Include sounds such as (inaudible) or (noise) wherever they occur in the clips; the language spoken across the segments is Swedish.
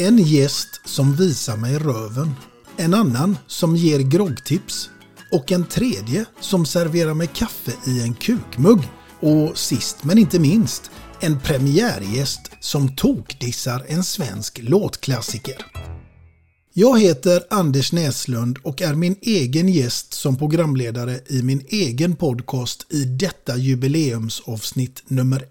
En gäst som visar mig röven. En annan som ger groggtips. Och en tredje som serverar mig kaffe i en kukmugg. Och sist men inte minst, en premiärgäst som tokdissar en svensk låtklassiker. Jag heter Anders Näslund och är min egen gäst som programledare i min egen podcast i detta jubileumsavsnitt nummer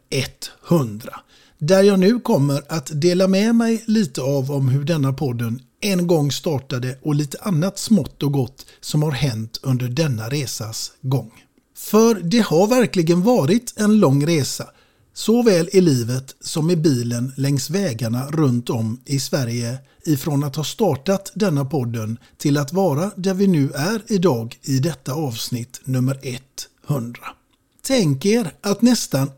100. Där jag nu kommer att dela med mig lite av om hur denna podden en gång startade och lite annat smått och gott som har hänt under denna resas gång. För det har verkligen varit en lång resa, såväl i livet som i bilen längs vägarna runt om i Sverige ifrån att ha startat denna podden till att vara där vi nu är idag i detta avsnitt nummer 100. Tänk er att nästan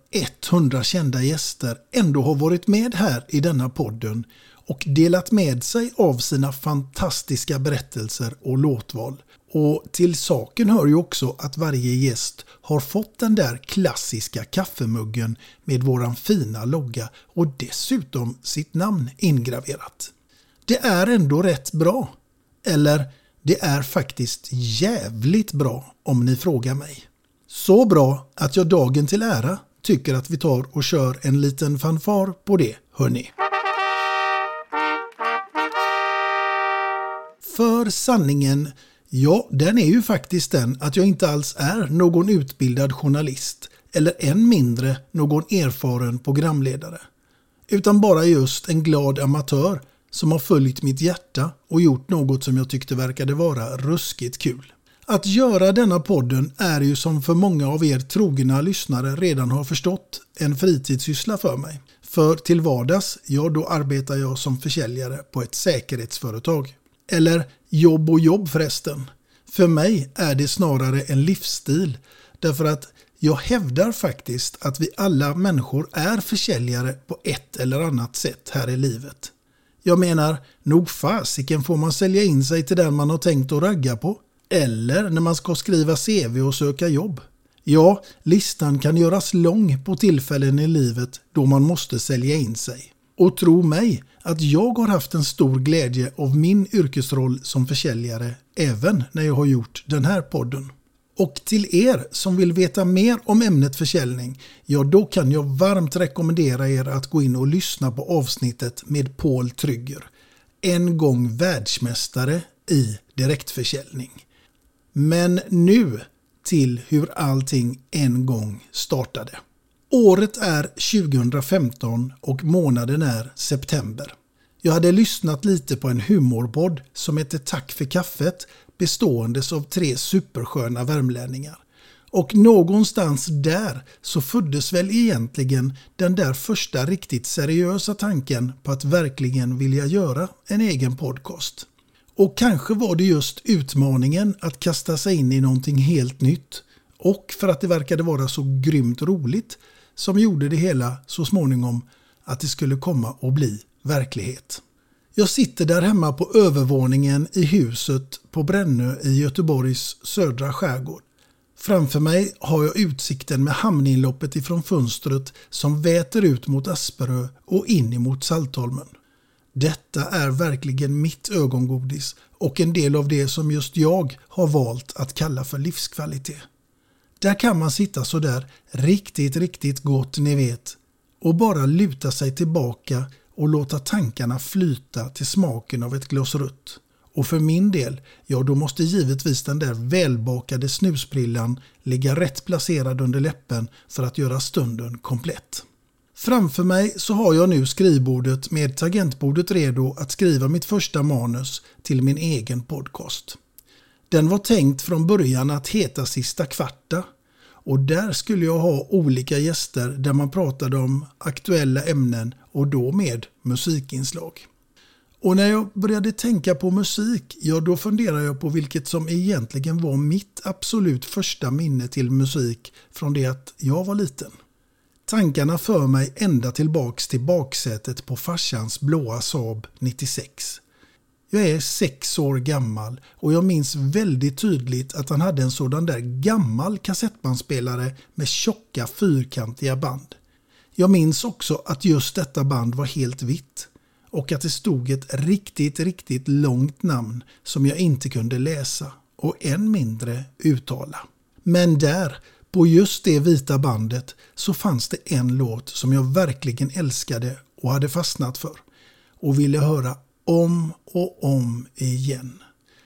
100 kända gäster ändå har varit med här i denna podden och delat med sig av sina fantastiska berättelser och låtval. Och till saken hör ju också att varje gäst har fått den där klassiska kaffemuggen med våran fina logga och dessutom sitt namn ingraverat. Det är ändå rätt bra. Eller det är faktiskt jävligt bra om ni frågar mig. Så bra att jag dagen till ära tycker att vi tar och kör en liten fanfar på det, hörni. För sanningen, ja, den är ju faktiskt den att jag inte alls är någon utbildad journalist eller än mindre någon erfaren programledare. Utan bara just en glad amatör som har följt mitt hjärta och gjort något som jag tyckte verkade vara ruskigt kul. Att göra denna podden är ju som för många av er trogna lyssnare redan har förstått en fritidssyssla för mig. För till vardags, ja då arbetar jag som försäljare på ett säkerhetsföretag. Eller jobb och jobb förresten. För mig är det snarare en livsstil därför att jag hävdar faktiskt att vi alla människor är försäljare på ett eller annat sätt här i livet. Jag menar, nog fasiken får man sälja in sig till den man har tänkt att ragga på. Eller när man ska skriva CV och söka jobb. Ja, listan kan göras lång på tillfällen i livet då man måste sälja in sig. Och tro mig att jag har haft en stor glädje av min yrkesroll som försäljare även när jag har gjort den här podden. Och till er som vill veta mer om ämnet försäljning, ja då kan jag varmt rekommendera er att gå in och lyssna på avsnittet med Paul Trygger. En gång världsmästare i direktförsäljning. Men nu till hur allting en gång startade. Året är 2015 och månaden är september. Jag hade lyssnat lite på en humorpodd som hette Tack för kaffet beståendes av tre supersköna värmlänningar. Och någonstans där så föddes väl egentligen den där första riktigt seriösa tanken på att verkligen vilja göra en egen podcast. Och kanske var det just utmaningen att kasta sig in i någonting helt nytt och för att det verkade vara så grymt roligt som gjorde det hela så småningom att det skulle komma att bli verklighet. Jag sitter där hemma på övervåningen i huset på Brännö i Göteborgs södra skärgård. Framför mig har jag utsikten med hamninloppet ifrån fönstret som väter ut mot Asperö och in emot Saltholmen. Detta är verkligen mitt ögongodis och en del av det som just jag har valt att kalla för livskvalitet. Där kan man sitta så där riktigt, riktigt gott ni vet och bara luta sig tillbaka och låta tankarna flyta till smaken av ett glas rött. Och för min del, ja då måste givetvis den där välbakade snusprillan ligga rätt placerad under läppen för att göra stunden komplett. Framför mig så har jag nu skrivbordet med tangentbordet redo att skriva mitt första manus till min egen podcast. Den var tänkt från början att heta Sista kvarta och där skulle jag ha olika gäster där man pratade om aktuella ämnen och då med musikinslag. Och när jag började tänka på musik, ja då funderade jag på vilket som egentligen var mitt absolut första minne till musik från det att jag var liten. Tankarna för mig ända tillbaks till baksätet på farsans blåa Saab 96. Jag är sex år gammal och jag minns väldigt tydligt att han hade en sådan där gammal kassettbandspelare med tjocka fyrkantiga band. Jag minns också att just detta band var helt vitt och att det stod ett riktigt, riktigt långt namn som jag inte kunde läsa och än mindre uttala. Men där, på just det vita bandet, så fanns det en låt som jag verkligen älskade och hade fastnat för och ville höra om och om igen.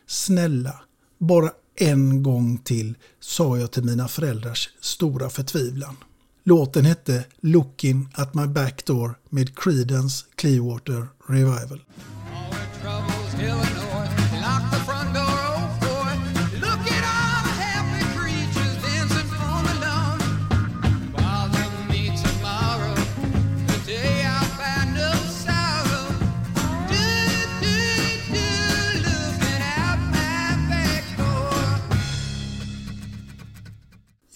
Snälla, bara en gång till, sa jag till mina föräldrars stora förtvivlan. Låten hette Looking at my back door med Creedence Clearwater Revival.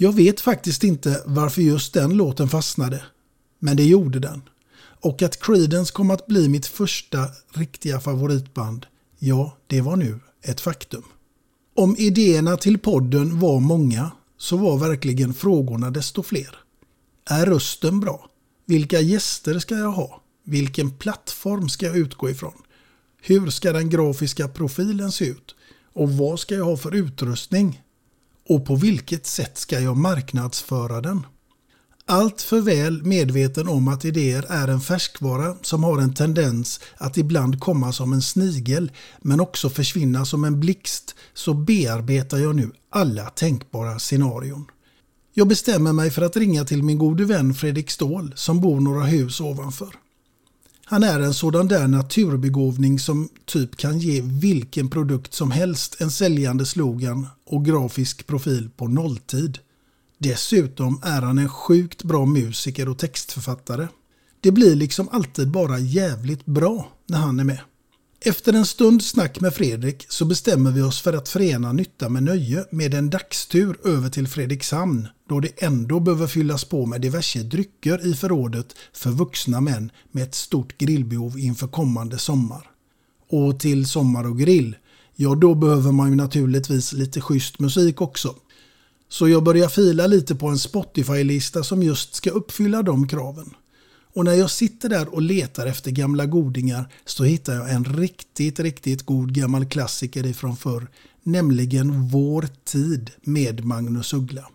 Jag vet faktiskt inte varför just den låten fastnade. Men det gjorde den. Och att Creedence kom att bli mitt första riktiga favoritband, ja, det var nu ett faktum. Om idéerna till podden var många så var verkligen frågorna desto fler. Är rösten bra? Vilka gäster ska jag ha? Vilken plattform ska jag utgå ifrån? Hur ska den grafiska profilen se ut? Och vad ska jag ha för utrustning? Och på vilket sätt ska jag marknadsföra den? Allt för väl medveten om att idéer är en färskvara som har en tendens att ibland komma som en snigel men också försvinna som en blixt så bearbetar jag nu alla tänkbara scenarion. Jag bestämmer mig för att ringa till min gode vän Fredrik Ståhl som bor några hus ovanför. Han är en sådan där naturbegåvning som typ kan ge vilken produkt som helst en säljande slogan och grafisk profil på nolltid. Dessutom är han en sjukt bra musiker och textförfattare. Det blir liksom alltid bara jävligt bra när han är med. Efter en stund snack med Fredrik så bestämmer vi oss för att förena nytta med nöje med en dagstur över till Fredrikshamn då det ändå behöver fyllas på med diverse drycker i förrådet för vuxna män med ett stort grillbehov inför kommande sommar. Och till sommar och grill, ja då behöver man ju naturligtvis lite schysst musik också. Så jag börjar fila lite på en Spotify-lista som just ska uppfylla de kraven. Och när jag sitter där och letar efter gamla godingar så hittar jag en riktigt, riktigt god gammal klassiker ifrån förr. Nämligen Vår tid med Magnus Uggla.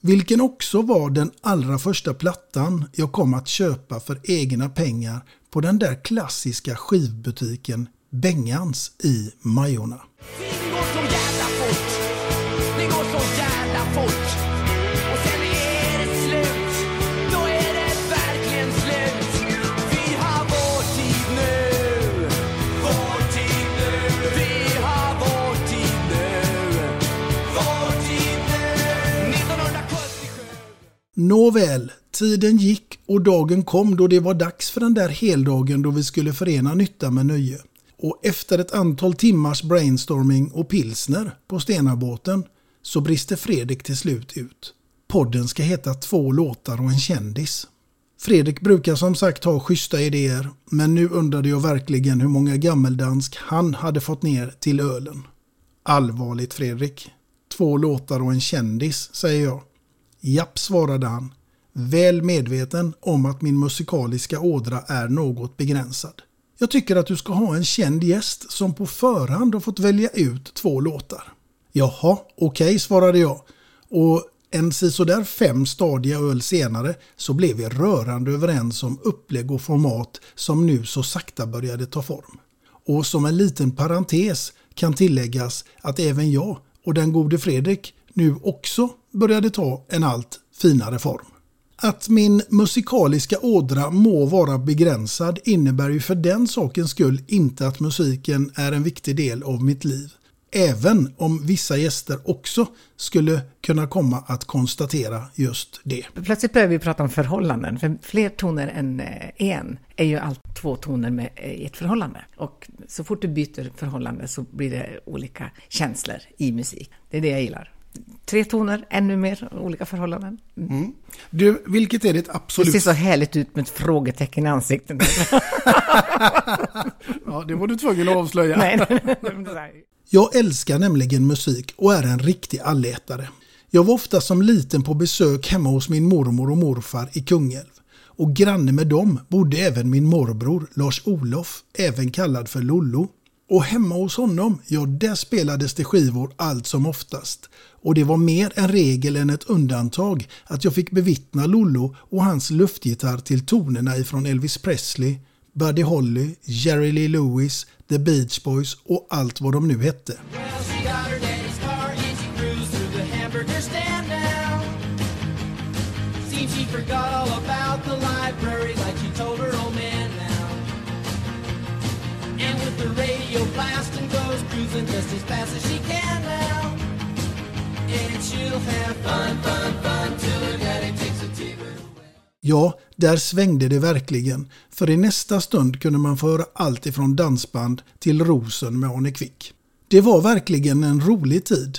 Vilken också var den allra första plattan jag kom att köpa för egna pengar på den där klassiska skivbutiken Bengans i Majorna. Nåväl, tiden gick och dagen kom då det var dags för den där heldagen då vi skulle förena nytta med nöje. Och efter ett antal timmars brainstorming och pilsner på Stenabåten så brister Fredrik till slut ut. Podden ska heta Två låtar och en kändis. Fredrik brukar som sagt ha schyssta idéer, men nu undrade jag verkligen hur många gammeldansk han hade fått ner till ölen. Allvarligt Fredrik. Två låtar och en kändis, säger jag. Japp, svarade han. Väl medveten om att min musikaliska ådra är något begränsad. Jag tycker att du ska ha en känd gäst som på förhand har fått välja ut två låtar. Jaha, okej, okay, svarade jag. Och en sisådär fem stadiga öl senare så blev vi rörande överens om upplägg och format som nu så sakta började ta form. Och som en liten parentes kan tilläggas att även jag och den gode Fredrik nu också började ta en allt finare form. Att min musikaliska ådra må vara begränsad innebär ju för den sakens skull inte att musiken är en viktig del av mitt liv. Även om vissa gäster också skulle kunna komma att konstatera just det. Plötsligt börjar vi prata om förhållanden, för fler toner än eh, en är ju allt två toner med, i ett förhållande. Och så fort du byter förhållande så blir det olika känslor i musik. Det är det jag gillar. Tre toner, ännu mer olika förhållanden. Mm. Mm. Du, vilket är ditt absolut... Det ser så härligt ut med ett frågetecken i ansiktet. (laughs) ja, det var du tvungen att avslöja. nej, nej. Jag älskar nämligen musik och är en riktig allätare. Jag var ofta som liten på besök hemma hos min mormor och morfar i Kungälv. Och granne med dem bodde även min morbror Lars-Olof, även kallad för Lollo. Och hemma hos honom, ja där spelades det skivor allt som oftast. Och det var mer en regel än ett undantag att jag fick bevittna Lollo och hans luftgitarr till tonerna ifrån Elvis Presley, Buddy Holly, Jerry Lee Lewis, The Beach Boys och allt vad de nu hette. Ja, där svängde det verkligen. För i nästa stund kunde man få höra allt ifrån dansband till Rosen med Arne Kvick. Det var verkligen en rolig tid.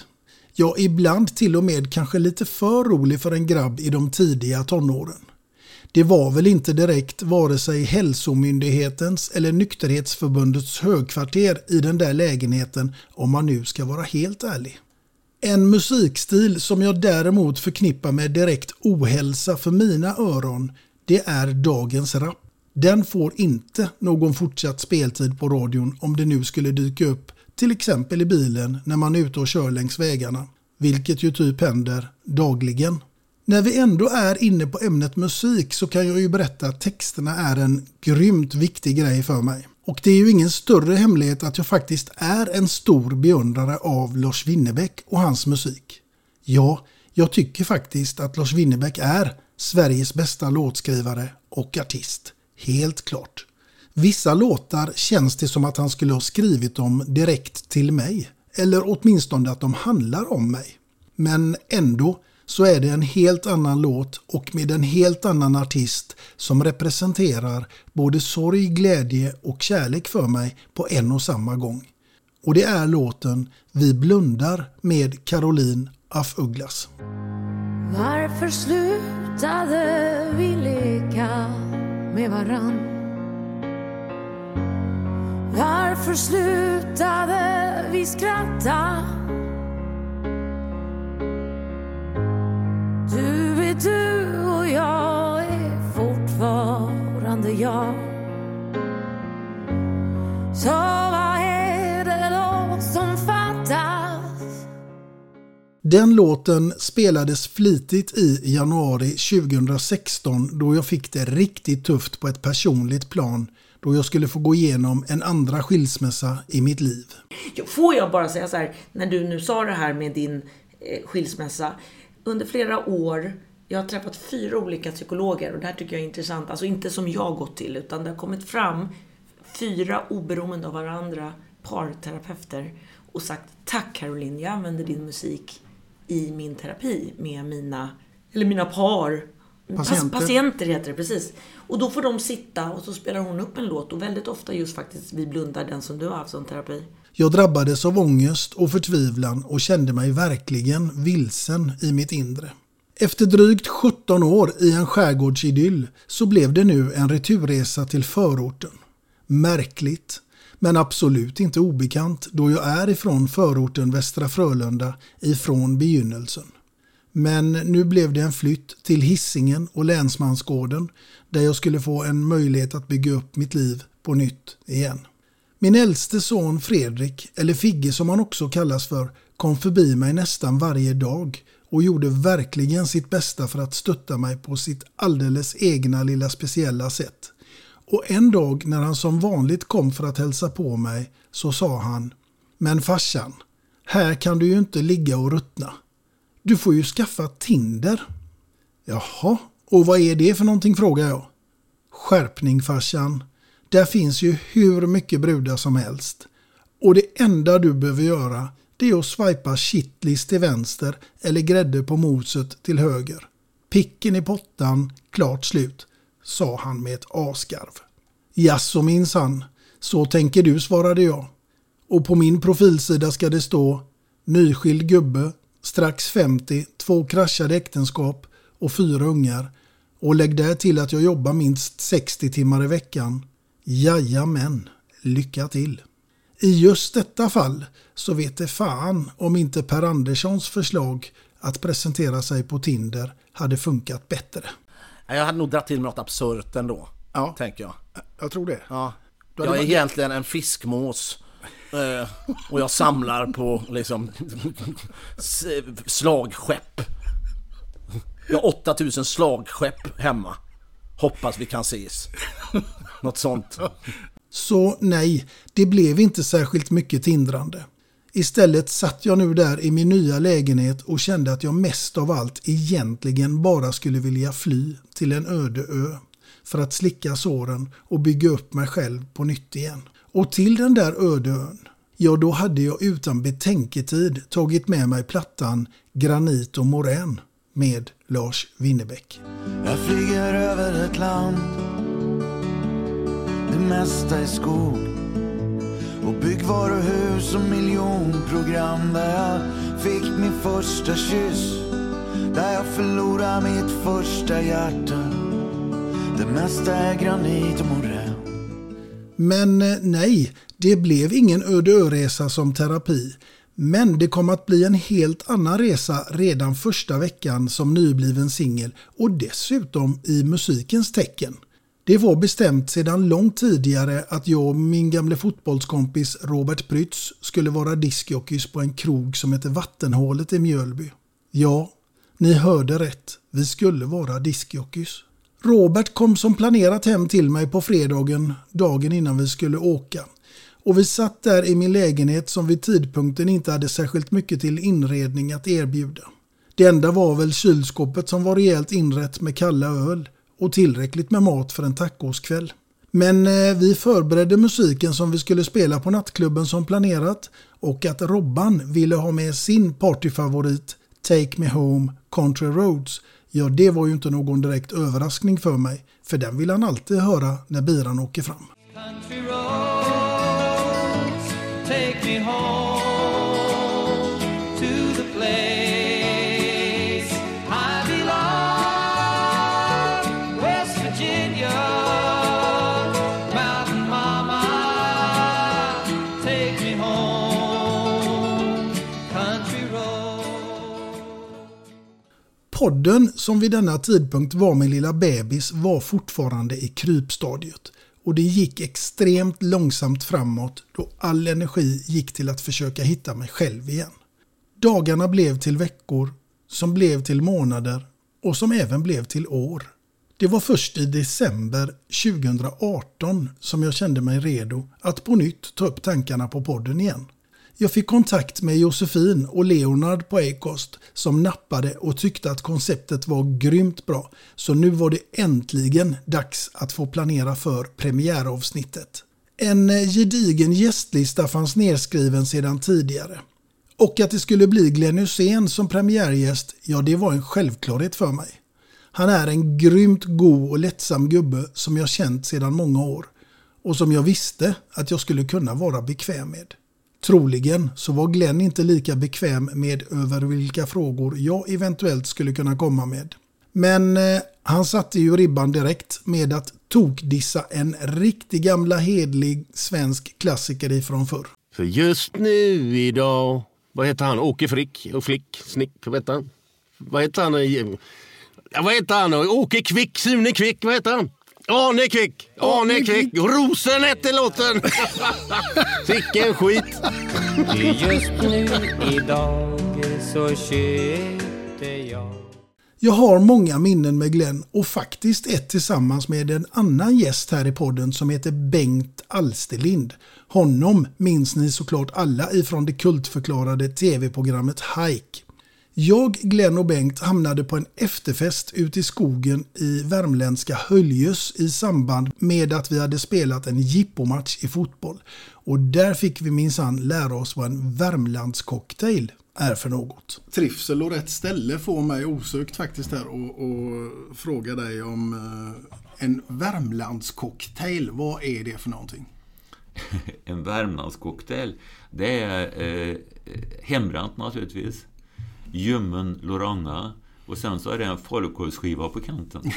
Ja, ibland till och med kanske lite för rolig för en grabb i de tidiga tonåren. Det var väl inte direkt vare sig Hälsomyndighetens eller Nykterhetsförbundets högkvarter i den där lägenheten om man nu ska vara helt ärlig. En musikstil som jag däremot förknippar med direkt ohälsa för mina öron, det är dagens rap. Den får inte någon fortsatt speltid på radion om det nu skulle dyka upp till exempel i bilen när man är ute och kör längs vägarna. Vilket ju typ händer dagligen. När vi ändå är inne på ämnet musik så kan jag ju berätta att texterna är en grymt viktig grej för mig. Och det är ju ingen större hemlighet att jag faktiskt är en stor beundrare av Lars Winnerbäck och hans musik. Ja, jag tycker faktiskt att Lars Winnerbäck är Sveriges bästa låtskrivare och artist. Helt klart. Vissa låtar känns det som att han skulle ha skrivit dem direkt till mig. Eller åtminstone att de handlar om mig. Men ändå så är det en helt annan låt och med en helt annan artist som representerar både sorg, glädje och kärlek för mig på en och samma gång. Och det är låten Vi blundar med Caroline af Ugglas. Varför slutade vi leka med varann? Varför slutade vi skratta? Du är du och jag är fortfarande jag. Så vad är det då som fattas? Den låten spelades flitigt i januari 2016 då jag fick det riktigt tufft på ett personligt plan då jag skulle få gå igenom en andra skilsmässa i mitt liv. Får jag bara säga så här, när du nu sa det här med din eh, skilsmässa under flera år, jag har träffat fyra olika psykologer och det här tycker jag är intressant. Alltså inte som jag gått till, utan det har kommit fram fyra oberoende av varandra parterapeuter och sagt Tack Caroline, jag använder din musik i min terapi med mina, eller mina par, Patienter. patienter heter det, precis. Och då får de sitta och så spelar hon upp en låt och väldigt ofta just faktiskt Vi blundar, den som du har haft som terapi. Jag drabbades av ångest och förtvivlan och kände mig verkligen vilsen i mitt inre. Efter drygt 17 år i en skärgårdsidyll så blev det nu en returresa till förorten. Märkligt, men absolut inte obekant då jag är ifrån förorten Västra Frölunda ifrån begynnelsen. Men nu blev det en flytt till Hissingen och Länsmansgården där jag skulle få en möjlighet att bygga upp mitt liv på nytt igen. Min äldste son Fredrik, eller Figge som han också kallas för, kom förbi mig nästan varje dag och gjorde verkligen sitt bästa för att stötta mig på sitt alldeles egna lilla speciella sätt. Och en dag när han som vanligt kom för att hälsa på mig så sa han Men farsan, här kan du ju inte ligga och ruttna. Du får ju skaffa Tinder. Jaha, och vad är det för någonting frågar jag. Skärpning farsan. Där finns ju hur mycket brudar som helst. Och det enda du behöver göra det är att swipa shitlist till vänster eller grädde på moset till höger. Picken i pottan, klart slut, sa han med ett asgarv. Jaså minsann, så tänker du svarade jag. Och på min profilsida ska det stå Nyskild gubbe, strax 50, två kraschade äktenskap och fyra ungar. Och lägg där till att jag jobbar minst 60 timmar i veckan. Jajamän, lycka till! I just detta fall så vet det fan om inte Per Anderssons förslag att presentera sig på Tinder hade funkat bättre. Jag hade nog dragit till med något absurt ändå. Ja. Tänker jag. Jag tror det. Ja. Jag är varit- egentligen en fiskmås. eh, Och jag samlar på liksom slagskepp. Jag har 8000 slagskepp hemma. Hoppas vi kan ses. Något sånt. (laughs) Så nej, det blev inte särskilt mycket tindrande. Istället satt jag nu där i min nya lägenhet och kände att jag mest av allt egentligen bara skulle vilja fly till en öde ö för att slicka såren och bygga upp mig själv på nytt igen. Och till den där öde ön, ja då hade jag utan betänketid tagit med mig plattan Granit och morän med Lars Winnerbäck. Jag flyger över ett land det mesta är skog Och byggvaruhus och miljonprogram Där jag fick min första kyss Där jag förlorade mitt första hjärta Det mesta är granit och morän Men eh, nej, det blev ingen öde ö-resa som terapi. Men det kom att bli en helt annan resa redan första veckan som nybliven singel och dessutom i musikens tecken. Det var bestämt sedan långt tidigare att jag och min gamle fotbollskompis Robert Prytz skulle vara diskjockeys på en krog som heter Vattenhålet i Mjölby. Ja, ni hörde rätt. Vi skulle vara diskjockeys. Robert kom som planerat hem till mig på fredagen, dagen innan vi skulle åka. Och vi satt där i min lägenhet som vid tidpunkten inte hade särskilt mycket till inredning att erbjuda. Det enda var väl kylskåpet som var rejält inrett med kalla öl och tillräckligt med mat för en tacoskväll. Men eh, vi förberedde musiken som vi skulle spela på nattklubben som planerat och att Robban ville ha med sin partyfavorit Take Me Home Country Roads Ja, det var ju inte någon direkt överraskning för mig, för den vill han alltid höra när biran åker fram. Podden som vid denna tidpunkt var min lilla bebis var fortfarande i krypstadiet och det gick extremt långsamt framåt då all energi gick till att försöka hitta mig själv igen. Dagarna blev till veckor, som blev till månader och som även blev till år. Det var först i december 2018 som jag kände mig redo att på nytt ta upp tankarna på podden igen. Jag fick kontakt med Josefin och Leonard på Acast som nappade och tyckte att konceptet var grymt bra. Så nu var det äntligen dags att få planera för premiäravsnittet. En eh, gedigen gästlista fanns nedskriven sedan tidigare. Och att det skulle bli Glenn Hysén som premiärgäst, ja det var en självklarhet för mig. Han är en grymt god och lättsam gubbe som jag känt sedan många år och som jag visste att jag skulle kunna vara bekväm med. Troligen så var Glenn inte lika bekväm med över vilka frågor jag eventuellt skulle kunna komma med. Men eh, han satte ju ribban direkt med att tokdissa en riktig gamla hedlig svensk klassiker ifrån förr. För just nu idag, vad heter han? Åke Frick och Flick, Snick, vad heter han? Vad heter han? Ja, vad heter han? Åke Kvick, Sune Kvick, vad heter han? Arne Kvick! Arne Kvick! Rosen hette låten! (laughs) Vilken skit! Just nu idag så köpte jag Jag har många minnen med Glenn och faktiskt ett tillsammans med en annan gäst här i podden som heter Bengt Alsterlind. Honom minns ni såklart alla ifrån det kultförklarade tv-programmet Hike. Jag, Glenn och Bengt hamnade på en efterfest ute i skogen i värmländska Höljes i samband med att vi hade spelat en jippomatch i fotboll. Och där fick vi minsann lära oss vad en Värmlandscocktail är för något. Trivsel och rätt ställe får mig osökt faktiskt här och, och fråga dig om eh, en Värmlandscocktail. Vad är det för någonting? (laughs) en Värmlandscocktail, det är eh, hembränt naturligtvis ljummen Loranga och sen så är det en falukorvsskiva på kanten. (laughs)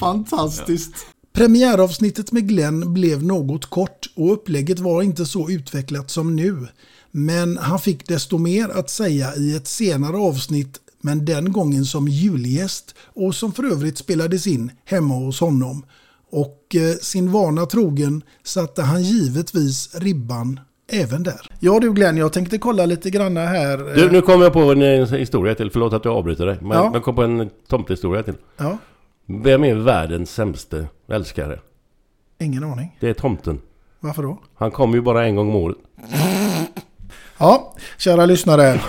Fantastiskt! Ja. Premiäravsnittet med Glenn blev något kort och upplägget var inte så utvecklat som nu. Men han fick desto mer att säga i ett senare avsnitt men den gången som julgäst och som för övrigt spelades in hemma hos honom. Och eh, sin vana trogen satte han givetvis ribban även där. Ja du Glenn, jag tänkte kolla lite granna här. Du, nu kommer jag på en, en historia till. Förlåt att jag avbryter dig. Men ja. jag kom på en tomtehistoria till. Ja. Vem är världens sämste älskare? Ingen aning. Det är tomten. Varför då? Han kommer ju bara en gång om året. Ja, kära lyssnare.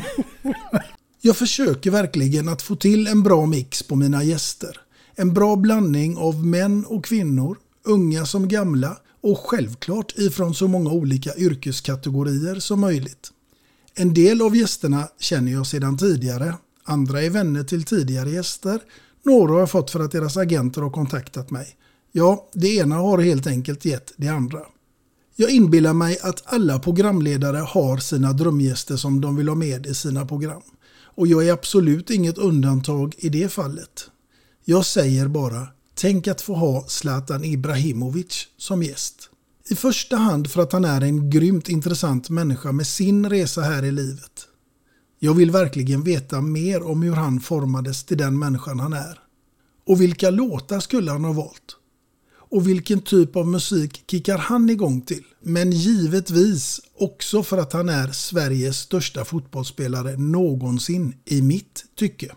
(laughs) jag försöker verkligen att få till en bra mix på mina gäster. En bra blandning av män och kvinnor, unga som gamla och självklart ifrån så många olika yrkeskategorier som möjligt. En del av gästerna känner jag sedan tidigare, andra är vänner till tidigare gäster, några har jag fått för att deras agenter har kontaktat mig. Ja, det ena har helt enkelt gett det andra. Jag inbillar mig att alla programledare har sina drömgäster som de vill ha med i sina program. Och jag är absolut inget undantag i det fallet. Jag säger bara Tänk att få ha Zlatan Ibrahimovic som gäst. I första hand för att han är en grymt intressant människa med sin resa här i livet. Jag vill verkligen veta mer om hur han formades till den människan han är. Och vilka låtar skulle han ha valt? Och vilken typ av musik kickar han igång till? Men givetvis också för att han är Sveriges största fotbollsspelare någonsin i mitt tycke.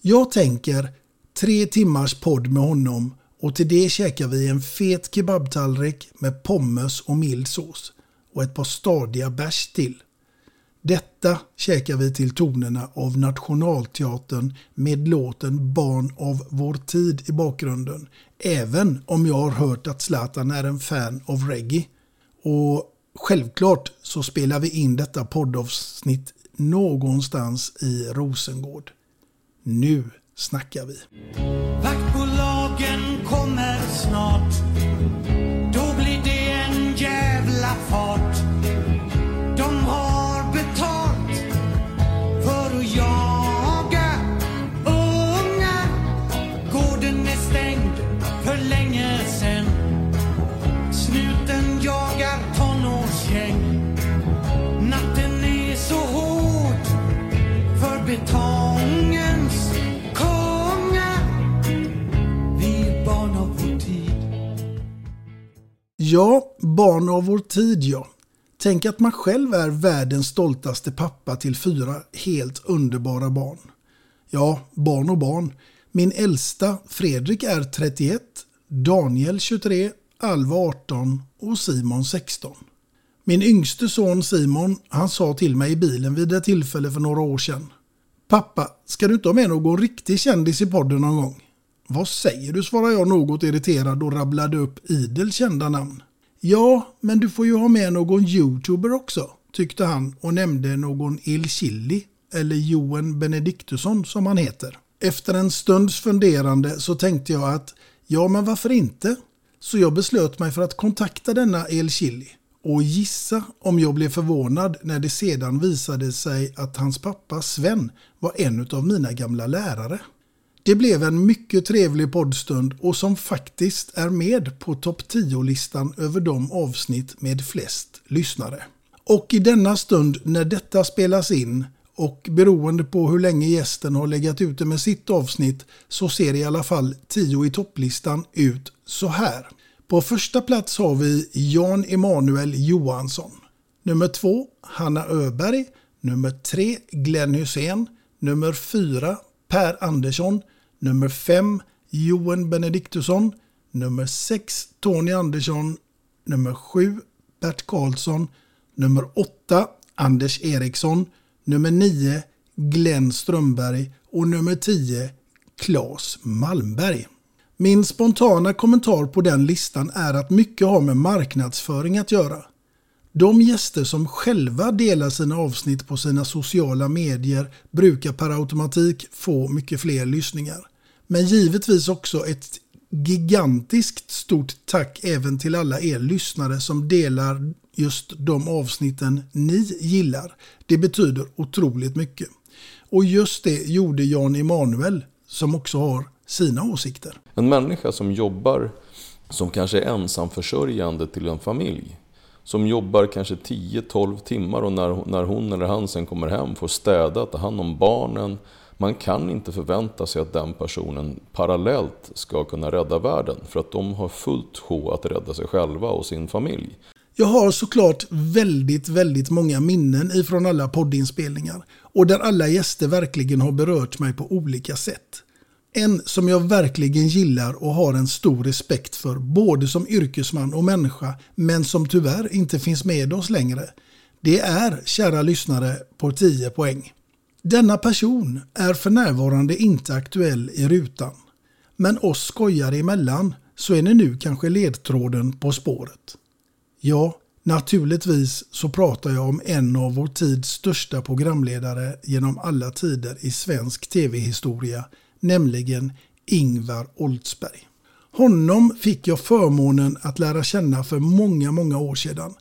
Jag tänker Tre timmars podd med honom och till det käkar vi en fet kebabtallrik med pommes och mild sås och ett par stadiga bärs till. Detta käkar vi till tonerna av Nationalteatern med låten Barn av vår tid i bakgrunden. Även om jag har hört att Zlatan är en fan av reggae. Och självklart så spelar vi in detta poddavsnitt någonstans i Rosengård. Nu snackar vi. Ja, barn av vår tid ja. Tänk att man själv är världens stoltaste pappa till fyra helt underbara barn. Ja, barn och barn. Min äldsta, Fredrik, är 31, Daniel 23, Alva 18 och Simon 16. Min yngste son Simon, han sa till mig i bilen vid ett tillfälle för några år sedan. Pappa, ska du inte ha med någon riktig kändis i podden någon gång? Vad säger du? svarade jag något irriterad och rabblade upp idel kända namn. Ja, men du får ju ha med någon youtuber också, tyckte han och nämnde någon Il Chili. eller Johan Benediktusson som han heter. Efter en stunds funderande så tänkte jag att ja, men varför inte? Så jag beslöt mig för att kontakta denna El Chili och gissa om jag blev förvånad när det sedan visade sig att hans pappa Sven var en av mina gamla lärare. Det blev en mycket trevlig poddstund och som faktiskt är med på topp 10-listan över de avsnitt med flest lyssnare. Och i denna stund när detta spelas in och beroende på hur länge gästen har legat ute med sitt avsnitt så ser i alla fall 10 i topplistan ut så här. På första plats har vi Jan Emanuel Johansson. Nummer två Hanna Öberg. Nummer tre Glenn Hussein. Nummer fyra Per Andersson, nummer 5 Johan Benediktusson, nummer 6 Tony Andersson, nummer 7 Bert Karlsson, nummer 8 Anders Eriksson, nummer 9 Glenn Strömberg och nummer 10 Claes Malmberg. Min spontana kommentar på den listan är att mycket har med marknadsföring att göra. De gäster som själva delar sina avsnitt på sina sociala medier brukar per automatik få mycket fler lyssningar. Men givetvis också ett gigantiskt stort tack även till alla er lyssnare som delar just de avsnitten ni gillar. Det betyder otroligt mycket. Och just det gjorde Jan Emanuel som också har sina åsikter. En människa som jobbar som kanske är ensamförsörjande till en familj. Som jobbar kanske 10-12 timmar och när, när hon eller han sen kommer hem får städa, ta hand om barnen. Man kan inte förvänta sig att den personen parallellt ska kunna rädda världen för att de har fullt sjå att rädda sig själva och sin familj. Jag har såklart väldigt, väldigt många minnen ifrån alla poddinspelningar och där alla gäster verkligen har berört mig på olika sätt. En som jag verkligen gillar och har en stor respekt för, både som yrkesman och människa, men som tyvärr inte finns med oss längre. Det är, kära lyssnare, på 10 poäng. Denna person är för närvarande inte aktuell i rutan. Men oss skojare emellan så är ni nu kanske ledtråden på spåret. Ja, naturligtvis så pratar jag om en av vår tids största programledare genom alla tider i svensk tv-historia, nämligen Ingvar Oldsberg. Honom fick jag förmånen att lära känna för många, många år sedan.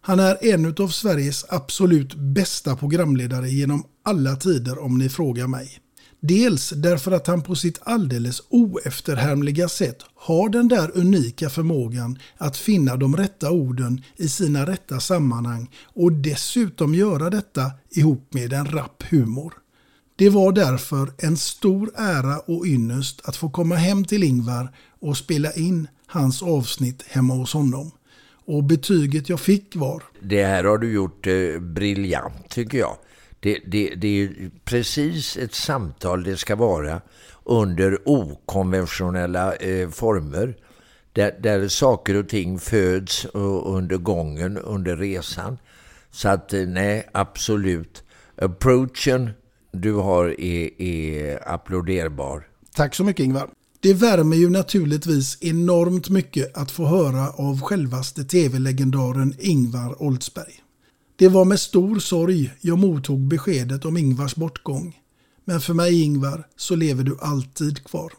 Han är en av Sveriges absolut bästa programledare genom alla tider om ni frågar mig. Dels därför att han på sitt alldeles oefterhärmliga sätt har den där unika förmågan att finna de rätta orden i sina rätta sammanhang och dessutom göra detta ihop med en rapp humor. Det var därför en stor ära och ynnest att få komma hem till Ingvar och spela in hans avsnitt hemma hos honom. Och betyget jag fick var... Det här har du gjort eh, briljant tycker jag. Det, det, det är precis ett samtal det ska vara under okonventionella eh, former. Där, där saker och ting föds under gången, under resan. Så att eh, nej, absolut. Approachen du har är, är applåderbar. Tack så mycket Ingvar. Det värmer ju naturligtvis enormt mycket att få höra av självaste tv-legendaren Ingvar Oldsberg. Det var med stor sorg jag mottog beskedet om Ingvars bortgång. Men för mig Ingvar så lever du alltid kvar.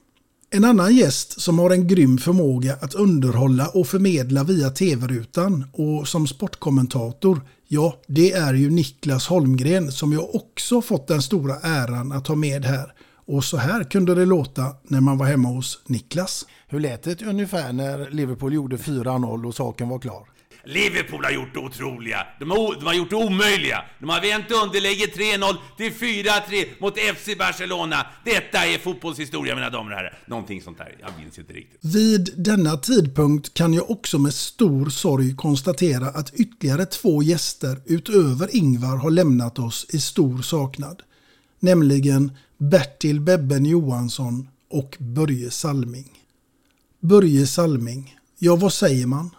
En annan gäst som har en grym förmåga att underhålla och förmedla via tv-rutan och som sportkommentator, ja, det är ju Niklas Holmgren som jag också fått den stora äran att ha med här. Och så här kunde det låta när man var hemma hos Niklas. Hur lät det ungefär när Liverpool gjorde 4-0 och saken var klar? Liverpool har gjort det otroliga. De har, de har gjort det omöjliga. De har vänt underläge 3-0 till 4-3 mot FC Barcelona. Detta är fotbollshistoria mina damer och herrar. Någonting sånt där. Jag minns inte riktigt. Vid denna tidpunkt kan jag också med stor sorg konstatera att ytterligare två gäster utöver Ingvar har lämnat oss i stor saknad. Nämligen Bertil Bebben Johansson och Börje Salming. Börje Salming, ja vad säger man?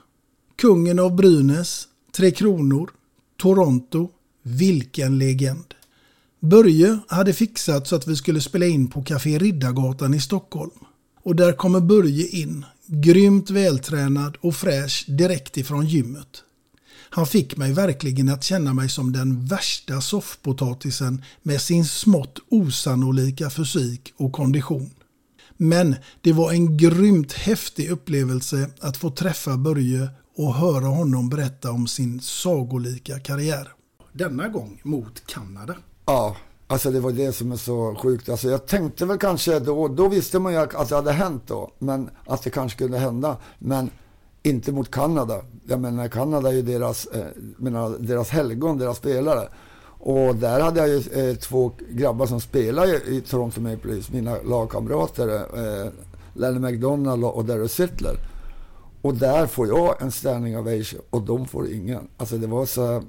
Kungen av Brynäs, Tre Kronor, Toronto. Vilken legend! Börje hade fixat så att vi skulle spela in på Café Riddargatan i Stockholm. Och där kommer Börje in, grymt vältränad och fräsch direkt ifrån gymmet. Han fick mig verkligen att känna mig som den värsta soffpotatisen med sin smått osannolika fysik och kondition. Men det var en grymt häftig upplevelse att få träffa Börje och höra honom berätta om sin sagolika karriär. Denna gång mot Kanada. Ja, alltså det var det som är så sjukt. Alltså jag tänkte väl kanske då, då visste man ju att det hade hänt då, men att det kanske kunde hända. Men inte mot Kanada. Jag menar, Kanada är ju deras, eh, menar, deras helgon, deras spelare. Och där hade jag ju eh, två grabbar som spelar i Toronto Maple Leafs, mina lagkamrater. Eh, Lenny McDonald och Darryl Sittler. Och där får jag en standing ovation och de får ingen. Alltså det var så...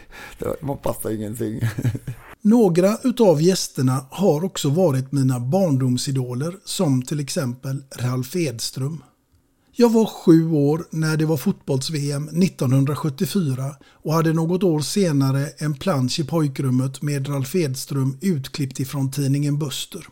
(laughs) man passade ingenting. (laughs) Några utav gästerna har också varit mina barndomsidoler som till exempel Ralf Edström. Jag var sju år när det var fotbolls-VM 1974 och hade något år senare en plansch i pojkrummet med Ralf Edström utklippt ifrån tidningen Buster.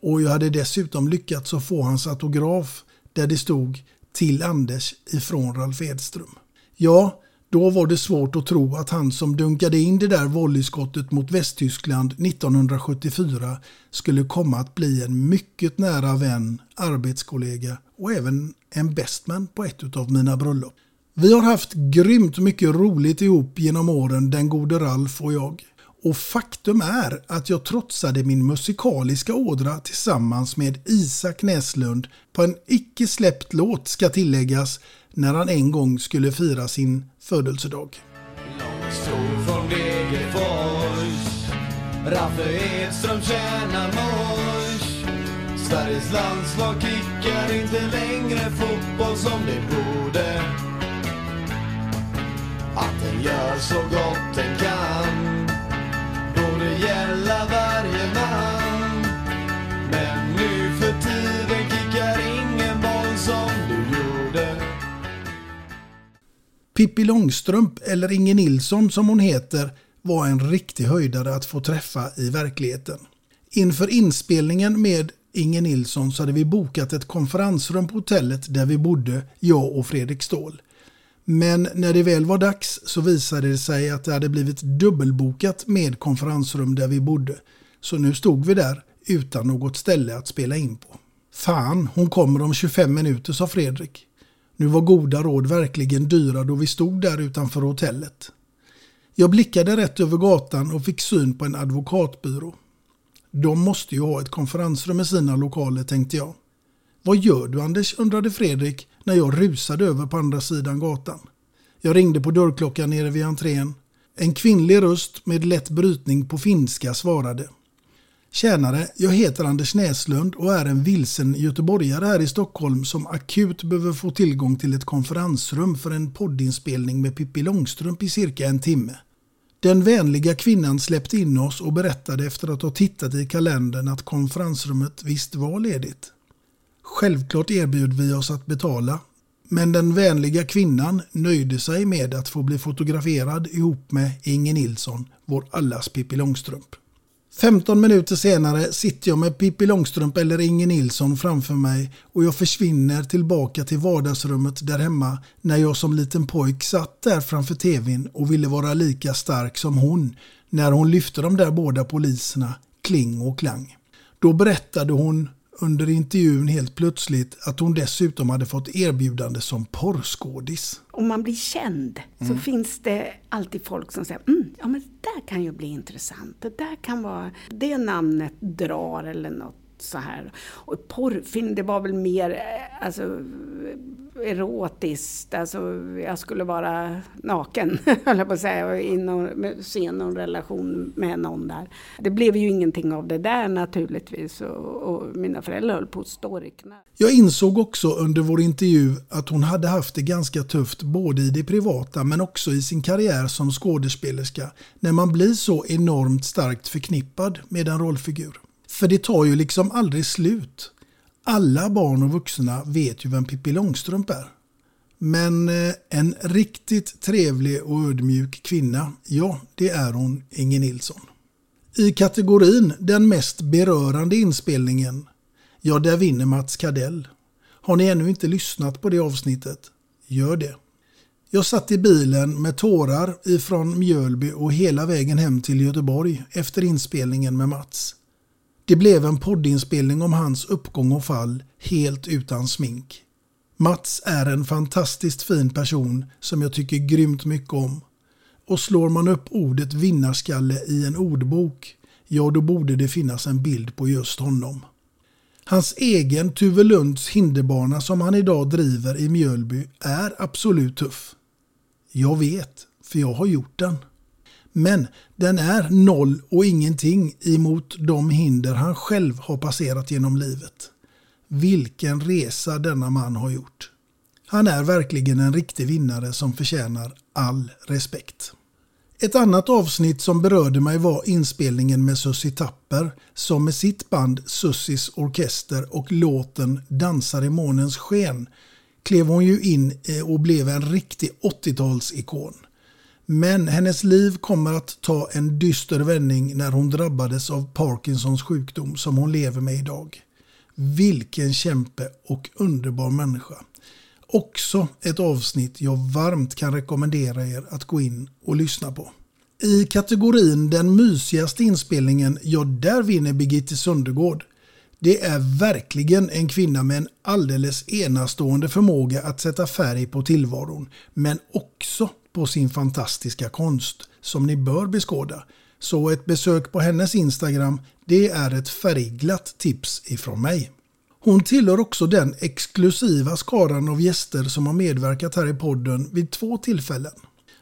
Och jag hade dessutom lyckats att få hans autograf där det stod till Anders ifrån Ralf Edström. Ja, då var det svårt att tro att han som dunkade in det där volleyskottet mot Västtyskland 1974 skulle komma att bli en mycket nära vän, arbetskollega och även en bestman på ett av mina bröllop. Vi har haft grymt mycket roligt ihop genom åren, den gode Ralf och jag. Och faktum är att jag trotsade min musikaliska ådra tillsammans med Isak Näslund på en icke släppt låt ska tilläggas när han en gång skulle fira sin födelsedag. Långstol från Degerfors. Raffe Edström tjänar mors. Sveriges landslag kickar inte längre fotboll som det borde. Att den gör så gott den kan gälla varje man Men nu för tiden kickar ingen boll som du gjorde Pippi Långstrump, eller Inge Nilsson som hon heter, var en riktig höjdare att få träffa i verkligheten. Inför inspelningen med Inge Nilsson så hade vi bokat ett konferensrum på hotellet där vi bodde, jag och Fredrik Ståhl. Men när det väl var dags så visade det sig att det hade blivit dubbelbokat med konferensrum där vi bodde. Så nu stod vi där utan något ställe att spela in på. Fan, hon kommer om 25 minuter, sa Fredrik. Nu var goda råd verkligen dyra då vi stod där utanför hotellet. Jag blickade rätt över gatan och fick syn på en advokatbyrå. De måste ju ha ett konferensrum i sina lokaler, tänkte jag. Vad gör du Anders? undrade Fredrik när jag rusade över på andra sidan gatan. Jag ringde på dörrklockan nere vid entrén. En kvinnlig röst med lätt brytning på finska svarade. Tjänare, jag heter Anders Näslund och är en vilsen göteborgare här i Stockholm som akut behöver få tillgång till ett konferensrum för en poddinspelning med Pippi Långstrump i cirka en timme. Den vänliga kvinnan släppte in oss och berättade efter att ha tittat i kalendern att konferensrummet visst var ledigt. Självklart erbjöd vi oss att betala, men den vänliga kvinnan nöjde sig med att få bli fotograferad ihop med Inge Nilsson, vår allas Pippi Långstrump. 15 minuter senare sitter jag med Pippi Långstrump eller Inge Nilsson framför mig och jag försvinner tillbaka till vardagsrummet där hemma när jag som liten pojk satt där framför tvn och ville vara lika stark som hon när hon lyfte de där båda poliserna, Kling och Klang. Då berättade hon under intervjun helt plötsligt att hon dessutom hade fått erbjudande som porrskådis. Om man blir känd Mm. så finns det alltid folk som säger mm, ja men det där kan ju bli intressant. Det där kan vara, det namnet drar eller något så här. Och porrfilm, det var väl mer eh, alltså, erotiskt, alltså jag skulle vara naken, (laughs) höll jag på att säga, och in och se någon relation med någon där. Det blev ju ingenting av det där naturligtvis och, och mina föräldrar höll på att storkna. Jag insåg också under vår intervju att hon hade haft det ganska tufft både i det privata men också i sin karriär som skådespelerska när man blir så enormt starkt förknippad med en rollfigur. För det tar ju liksom aldrig slut. Alla barn och vuxna vet ju vem Pippi Långstrump är. Men eh, en riktigt trevlig och ödmjuk kvinna, ja det är hon Inge Nilsson. I kategorin den mest berörande inspelningen, ja där vinner Mats Kadell. Har ni ännu inte lyssnat på det avsnittet? Gör det. Jag satt i bilen med tårar ifrån Mjölby och hela vägen hem till Göteborg efter inspelningen med Mats. Det blev en poddinspelning om hans uppgång och fall helt utan smink. Mats är en fantastiskt fin person som jag tycker grymt mycket om. Och slår man upp ordet vinnarskalle i en ordbok, ja då borde det finnas en bild på just honom. Hans egen Tuvelunds hinderbana som han idag driver i Mjölby är absolut tuff. Jag vet, för jag har gjort den. Men den är noll och ingenting emot de hinder han själv har passerat genom livet. Vilken resa denna man har gjort. Han är verkligen en riktig vinnare som förtjänar all respekt. Ett annat avsnitt som berörde mig var inspelningen med Sussi Tapper som med sitt band Sussis Orkester och låten Dansar i månens sken klev hon ju in eh, och blev en riktig 80-talsikon. Men hennes liv kommer att ta en dyster vändning när hon drabbades av Parkinsons sjukdom som hon lever med idag. Vilken kämpe och underbar människa. Också ett avsnitt jag varmt kan rekommendera er att gå in och lyssna på. I kategorin den mysigaste inspelningen, ja där vinner Birgitte Sundegård. Det är verkligen en kvinna med en alldeles enastående förmåga att sätta färg på tillvaron, men också på sin fantastiska konst som ni bör beskåda. Så ett besök på hennes Instagram, det är ett färgglatt tips ifrån mig. Hon tillhör också den exklusiva skaran av gäster som har medverkat här i podden vid två tillfällen.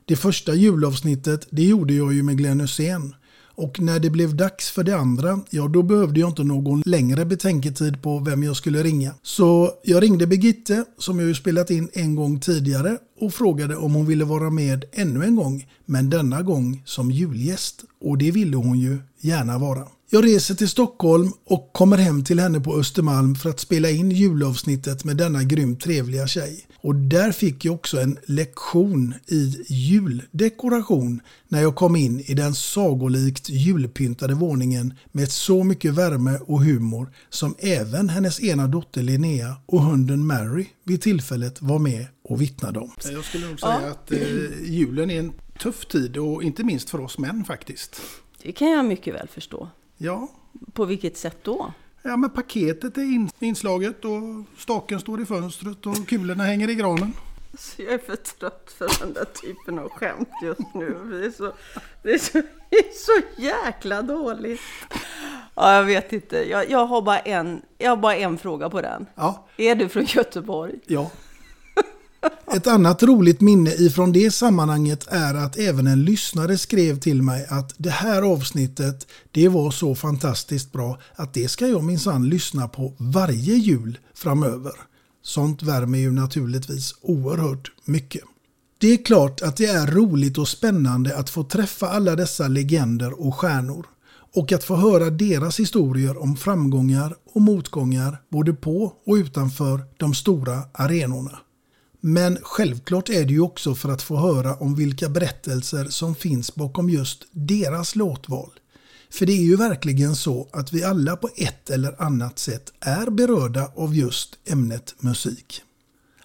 Det första julavsnittet det gjorde jag ju med Glenn Hussein. Och när det blev dags för det andra, ja då behövde jag inte någon längre betänketid på vem jag skulle ringa. Så jag ringde Birgitte, som jag ju spelat in en gång tidigare, och frågade om hon ville vara med ännu en gång, men denna gång som julgäst. Och det ville hon ju gärna vara. Jag reser till Stockholm och kommer hem till henne på Östermalm för att spela in julavsnittet med denna grymt trevliga tjej. Och där fick jag också en lektion i juldekoration när jag kom in i den sagolikt julpyntade våningen med så mycket värme och humor som även hennes ena dotter Linnea och hunden Mary vid tillfället var med och vittnade om. Jag skulle nog säga ja. att eh, julen är en tuff tid och inte minst för oss män faktiskt. Det kan jag mycket väl förstå. Ja. På vilket sätt då? Ja, men paketet är in, inslaget och staken står i fönstret och kulorna hänger i granen. Så jag är för trött för den där typen av skämt just nu. Det är så, det är så, det är så jäkla dåligt. Ja, jag vet inte. Jag, jag, har bara en, jag har bara en fråga på den. Ja. Är du från Göteborg? Ja. Ett annat roligt minne ifrån det sammanhanget är att även en lyssnare skrev till mig att det här avsnittet det var så fantastiskt bra att det ska jag minsann lyssna på varje jul framöver. Sånt värmer ju naturligtvis oerhört mycket. Det är klart att det är roligt och spännande att få träffa alla dessa legender och stjärnor och att få höra deras historier om framgångar och motgångar både på och utanför de stora arenorna. Men självklart är det ju också för att få höra om vilka berättelser som finns bakom just deras låtval. För det är ju verkligen så att vi alla på ett eller annat sätt är berörda av just ämnet musik.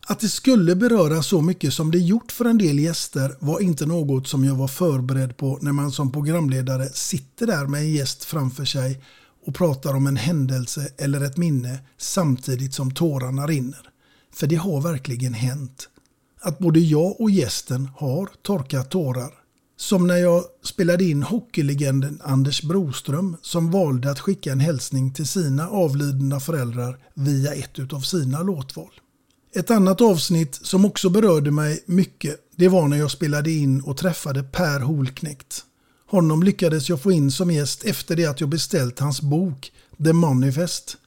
Att det skulle beröra så mycket som det gjort för en del gäster var inte något som jag var förberedd på när man som programledare sitter där med en gäst framför sig och pratar om en händelse eller ett minne samtidigt som tårarna rinner. För det har verkligen hänt. Att både jag och gästen har torkat tårar. Som när jag spelade in hockeylegenden Anders Broström som valde att skicka en hälsning till sina avlidna föräldrar via ett av sina låtval. Ett annat avsnitt som också berörde mig mycket det var när jag spelade in och träffade Per Holknekt. Honom lyckades jag få in som gäst efter det att jag beställt hans bok The Manifest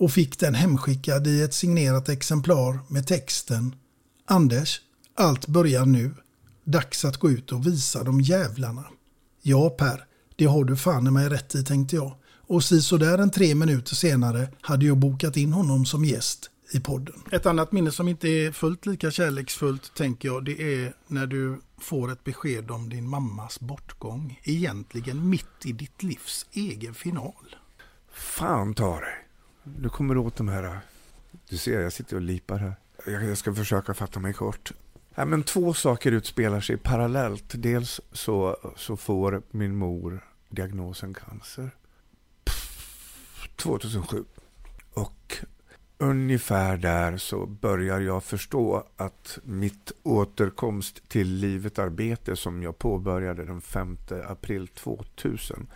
och fick den hemskickad i ett signerat exemplar med texten Anders, allt börjar nu. Dags att gå ut och visa de jävlarna. Ja Per, det har du fan i mig rätt i tänkte jag. Och sådär en tre minuter senare hade jag bokat in honom som gäst i podden. Ett annat minne som inte är fullt lika kärleksfullt tänker jag det är när du får ett besked om din mammas bortgång. Egentligen mitt i ditt livs egen final. Fan ta dig. Du kommer åt de här... Du ser, jag sitter och lipar här. Jag, jag ska försöka fatta mig kort. Ja, men två saker utspelar sig parallellt. Dels så, så får min mor diagnosen cancer 2007. Och ungefär där så börjar jag förstå att mitt återkomst till livet arbete som jag påbörjade den 5 april 2000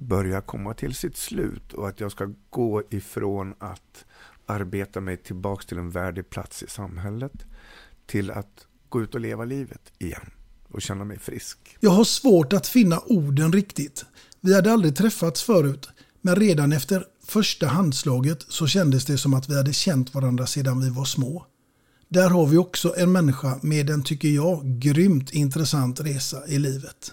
börjar komma till sitt slut och att jag ska gå ifrån att arbeta mig tillbaks till en värdig plats i samhället till att gå ut och leva livet igen och känna mig frisk. Jag har svårt att finna orden riktigt. Vi hade aldrig träffats förut, men redan efter första handslaget så kändes det som att vi hade känt varandra sedan vi var små. Där har vi också en människa med en, tycker jag, grymt intressant resa i livet.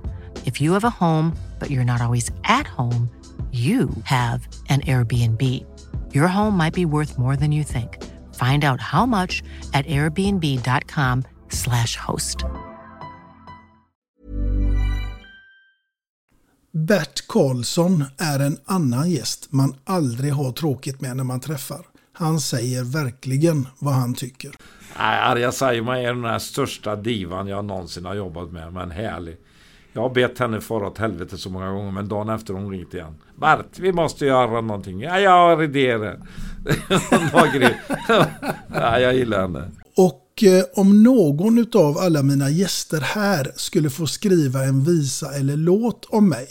If you have a home, but you're not always at home, you have an Airbnb. Your home might be worth more than you think. Find out how much at airbnb.com/slash host. Bert Karlsson är en annan gäst man aldrig har tråkigt med när man träffar. Han säger verkligen vad han tycker. Nej, Arja Saijonmaa är den här största divan jag någonsin har jobbat med, men härlig. Jag har bett henne fara åt helvete så många gånger, men dagen efter hon ringt igen. Bart, vi måste göra någonting. Ja, jag har idéer. (laughs) ja, jag gillar henne. Och eh, om någon av alla mina gäster här skulle få skriva en visa eller låt om mig,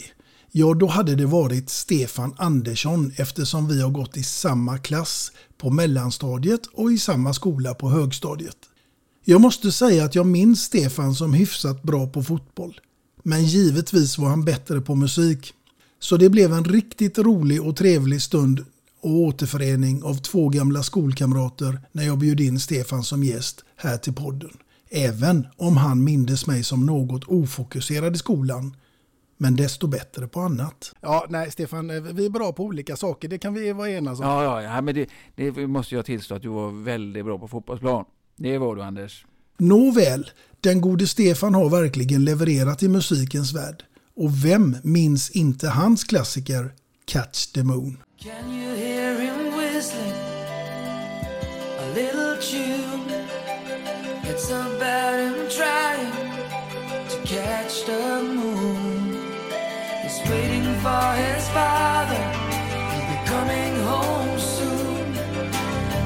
ja då hade det varit Stefan Andersson eftersom vi har gått i samma klass på mellanstadiet och i samma skola på högstadiet. Jag måste säga att jag minns Stefan som hyfsat bra på fotboll. Men givetvis var han bättre på musik. Så det blev en riktigt rolig och trevlig stund och återförening av två gamla skolkamrater när jag bjöd in Stefan som gäst här till podden. Även om han mindes mig som något ofokuserad i skolan. Men desto bättre på annat. Ja, nej Stefan, eh, vi är bra på olika saker. Det kan vi vara enas om. Ja, ja, ja men det, det måste jag tillstå att du var väldigt bra på fotbollsplan. Det var du Anders. Nåväl, den gode Stefan har verkligen levererat i musikens värld. Och vem minns inte hans klassiker Catch the Moon? Can you hear him whistling a little tune? It's about him trying to catch the moon. He's waiting for his father. He'll be coming home soon.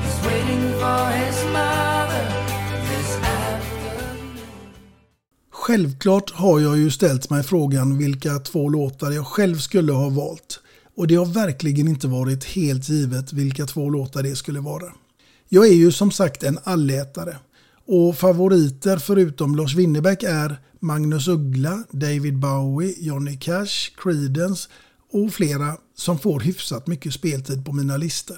He's waiting for his mother Självklart har jag ju ställt mig frågan vilka två låtar jag själv skulle ha valt. Och det har verkligen inte varit helt givet vilka två låtar det skulle vara. Jag är ju som sagt en allätare. Och favoriter förutom Lars Winnerbäck är Magnus Uggla, David Bowie, Johnny Cash, Creedence och flera som får hyfsat mycket speltid på mina listor.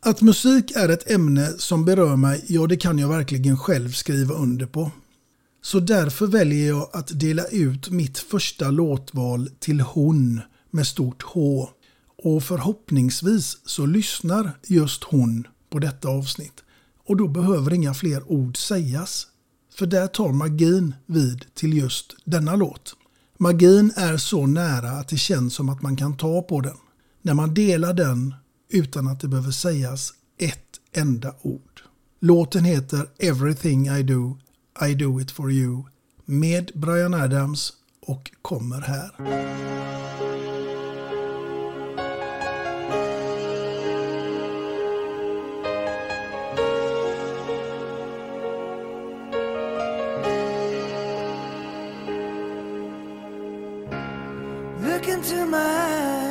Att musik är ett ämne som berör mig, ja det kan jag verkligen själv skriva under på. Så därför väljer jag att dela ut mitt första låtval till hon med stort H. Och förhoppningsvis så lyssnar just hon på detta avsnitt. Och då behöver inga fler ord sägas. För där tar magin vid till just denna låt. Magin är så nära att det känns som att man kan ta på den. När man delar den utan att det behöver sägas ett enda ord. Låten heter Everything I Do, i Do It For You med Brian Adams och kommer här. Look into my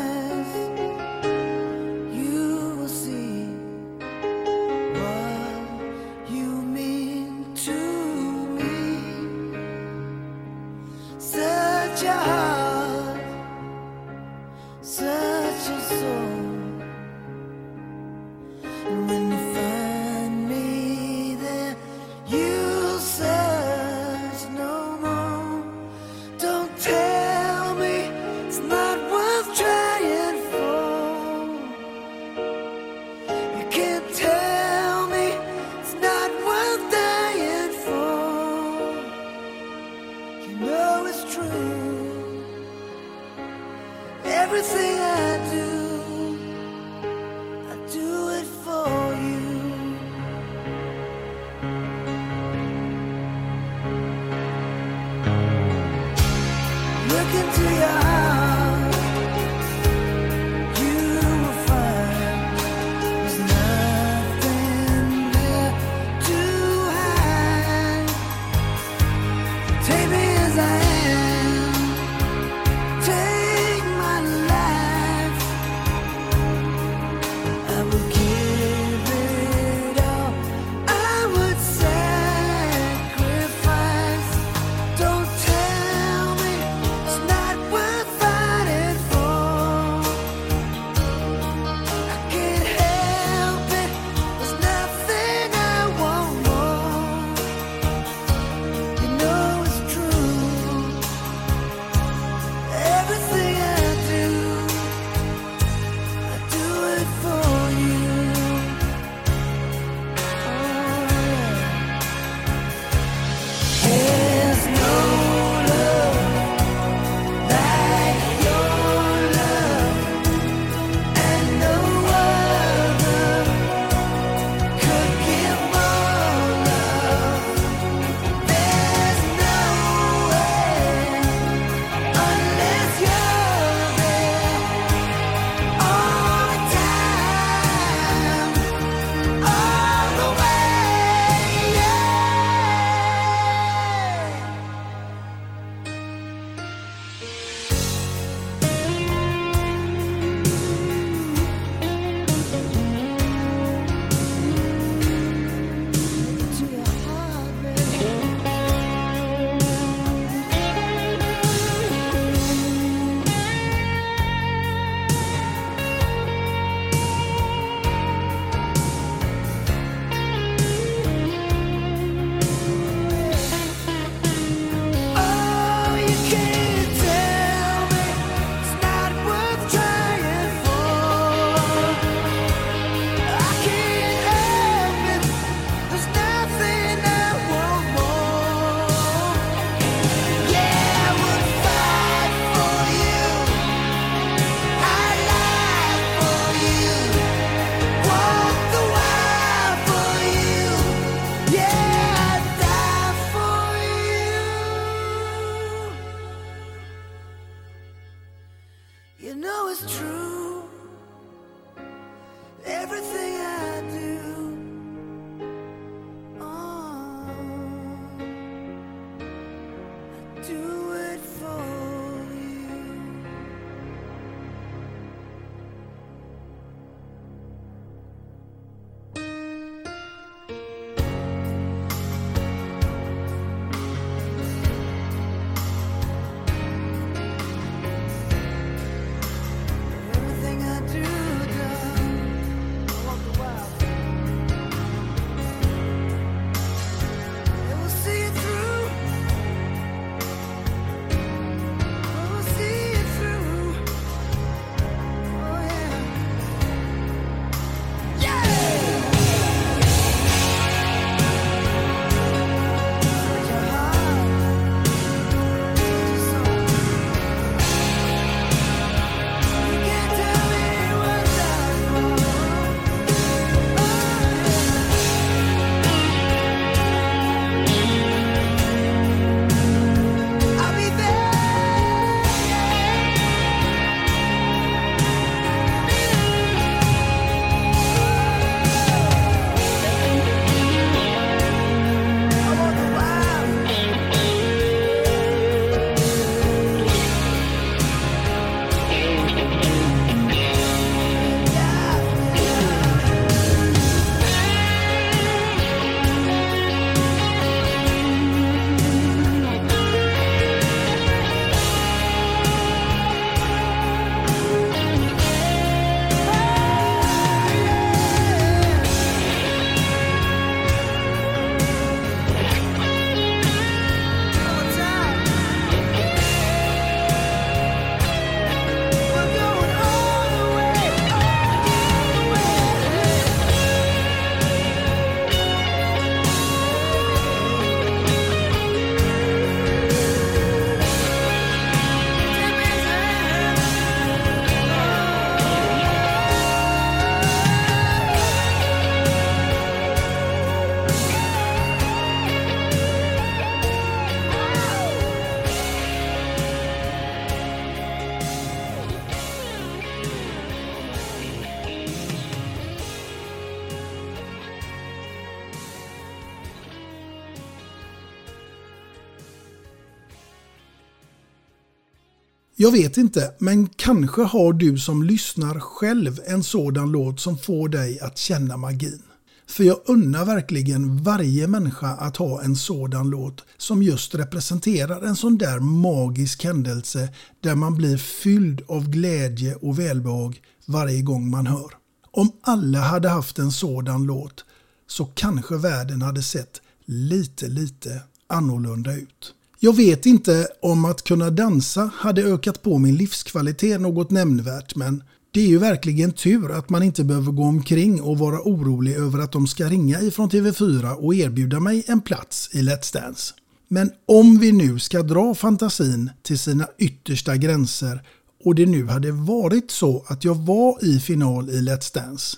Jag vet inte, men kanske har du som lyssnar själv en sådan låt som får dig att känna magin. För jag unnar verkligen varje människa att ha en sådan låt som just representerar en sån där magisk händelse där man blir fylld av glädje och välbehag varje gång man hör. Om alla hade haft en sådan låt så kanske världen hade sett lite, lite annorlunda ut. Jag vet inte om att kunna dansa hade ökat på min livskvalitet något nämnvärt men det är ju verkligen tur att man inte behöver gå omkring och vara orolig över att de ska ringa ifrån TV4 och erbjuda mig en plats i Let's Dance. Men om vi nu ska dra fantasin till sina yttersta gränser och det nu hade varit så att jag var i final i Let's Dance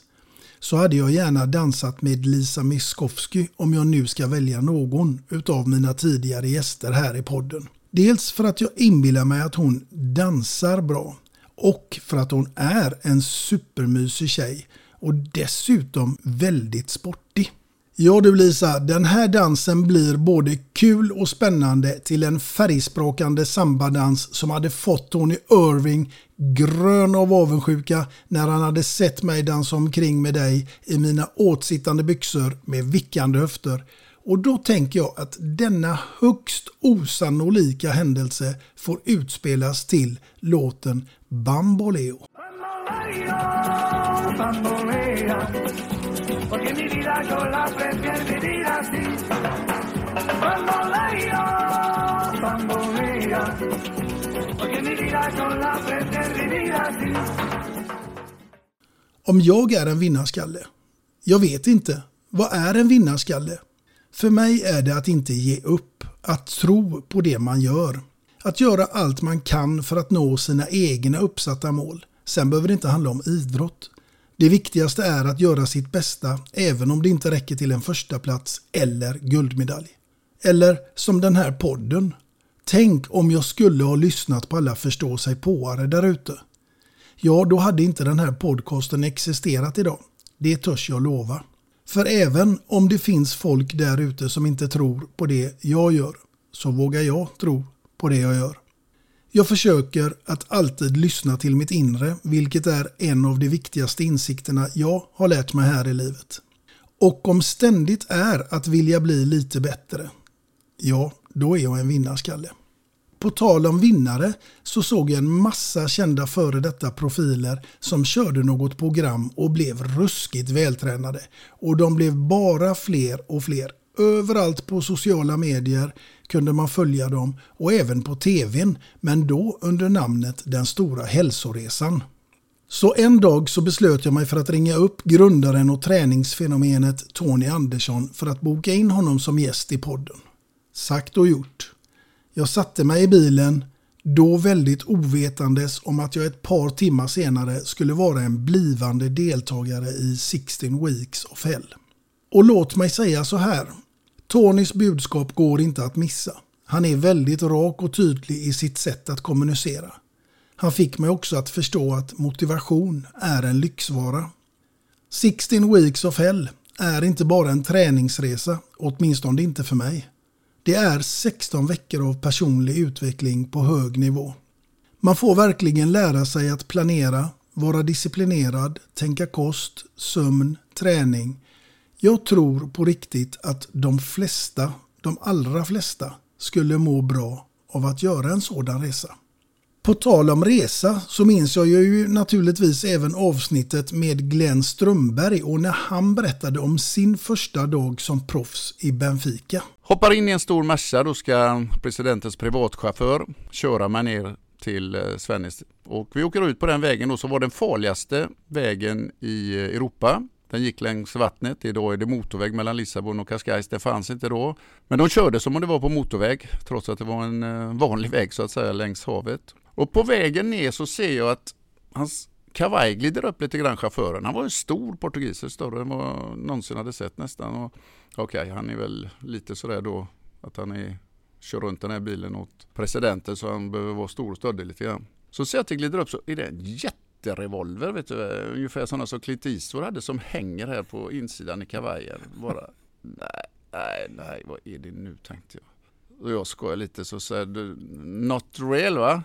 så hade jag gärna dansat med Lisa Miskovsky om jag nu ska välja någon utav mina tidigare gäster här i podden. Dels för att jag inbillar mig att hon dansar bra och för att hon är en supermysig tjej och dessutom väldigt sportig. Ja du Lisa, den här dansen blir både kul och spännande till en färgsprakande sambadans som hade fått Tony Irving grön av avundsjuka när han hade sett mig dansa omkring med dig i mina åtsittande byxor med vickande höfter. Och då tänker jag att denna högst osannolika händelse får utspelas till låten Bamboleo. bambolea, porque mi vida yo la prefiero vivir así. Bambolea, bambolea, porque mi vida yo la prefiero vivir así. Om jag är en vinnarskalle? Jag vet inte. Vad är en vinnarskalle? För mig är det att inte ge upp, att tro på det man gör. Att göra allt man kan för att nå sina egna uppsatta mål. Sen behöver det inte handla om idrott. Det viktigaste är att göra sitt bästa även om det inte räcker till en första plats eller guldmedalj. Eller som den här podden. Tänk om jag skulle ha lyssnat på alla förstå sig påare där ute. Ja, då hade inte den här podcasten existerat idag. Det törs jag lova. För även om det finns folk där ute som inte tror på det jag gör, så vågar jag tro på det jag gör. Jag försöker att alltid lyssna till mitt inre, vilket är en av de viktigaste insikterna jag har lärt mig här i livet. Och om ständigt är att vilja bli lite bättre, ja, då är jag en vinnarskalle. På tal om vinnare så såg jag en massa kända före detta profiler som körde något program och blev ruskigt vältränade. Och de blev bara fler och fler. Överallt på sociala medier kunde man följa dem och även på tvn, men då under namnet Den stora hälsoresan. Så en dag så beslöt jag mig för att ringa upp grundaren och träningsfenomenet Tony Andersson för att boka in honom som gäst i podden. Sagt och gjort. Jag satte mig i bilen, då väldigt ovetandes om att jag ett par timmar senare skulle vara en blivande deltagare i 16 Weeks of Hell. Och låt mig säga så här. Tonys budskap går inte att missa. Han är väldigt rak och tydlig i sitt sätt att kommunicera. Han fick mig också att förstå att motivation är en lyxvara. 16 Weeks of Hell är inte bara en träningsresa, åtminstone inte för mig. Det är 16 veckor av personlig utveckling på hög nivå. Man får verkligen lära sig att planera, vara disciplinerad, tänka kost, sömn, träning. Jag tror på riktigt att de flesta, de allra flesta, skulle må bra av att göra en sådan resa. På tal om resa så minns jag ju naturligtvis även avsnittet med Glenn Strömberg och när han berättade om sin första dag som proffs i Benfica. Hoppar in i en stor Merca, då ska presidentens privatchaufför köra mig ner till eh, Svennis. Och vi åker ut på den vägen då som var den farligaste vägen i eh, Europa. Den gick längs vattnet. Idag är det motorväg mellan Lissabon och Cascais. Det fanns inte då. Men de körde som om det var på motorväg trots att det var en eh, vanlig väg så att säga längs havet. Och på vägen ner så ser jag att hans kavaj glider upp lite grann chauffören. Han var en stor portugiser, större än vad jag någonsin hade sett nästan. Okej, okay, han är väl lite sådär då att han är, kör runt den här bilen åt presidenten så han behöver vara stor och stöddig lite grann. Så ser jag att det glider upp så är det en jätte jätterevolver, vet du, ungefär sådana som Clint Eastwood hade som hänger här på insidan i kavajen. Bara, nej, nej, nej, vad är det nu tänkte jag. Och jag skojar lite så säger du, not real va?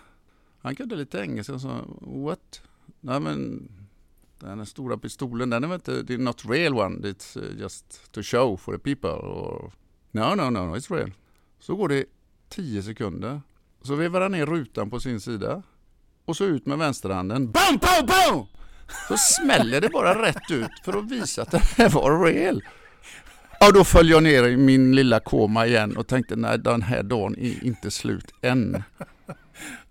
Han kunde lite engelska och sa What? Nej men den här stora pistolen den är väl inte, det är not real one, it's eh, just to show for the people. Or, no, no, no, it's real. Så går det tio sekunder. Så vevar han ner rutan på sin sida. Och så ut med vänsterhanden. BAM, BAM, BAM! Så smäller det bara rätt ut för att visa att det här var real. Ja, då föll jag ner i min lilla koma igen och tänkte nej, den här dagen är inte slut än.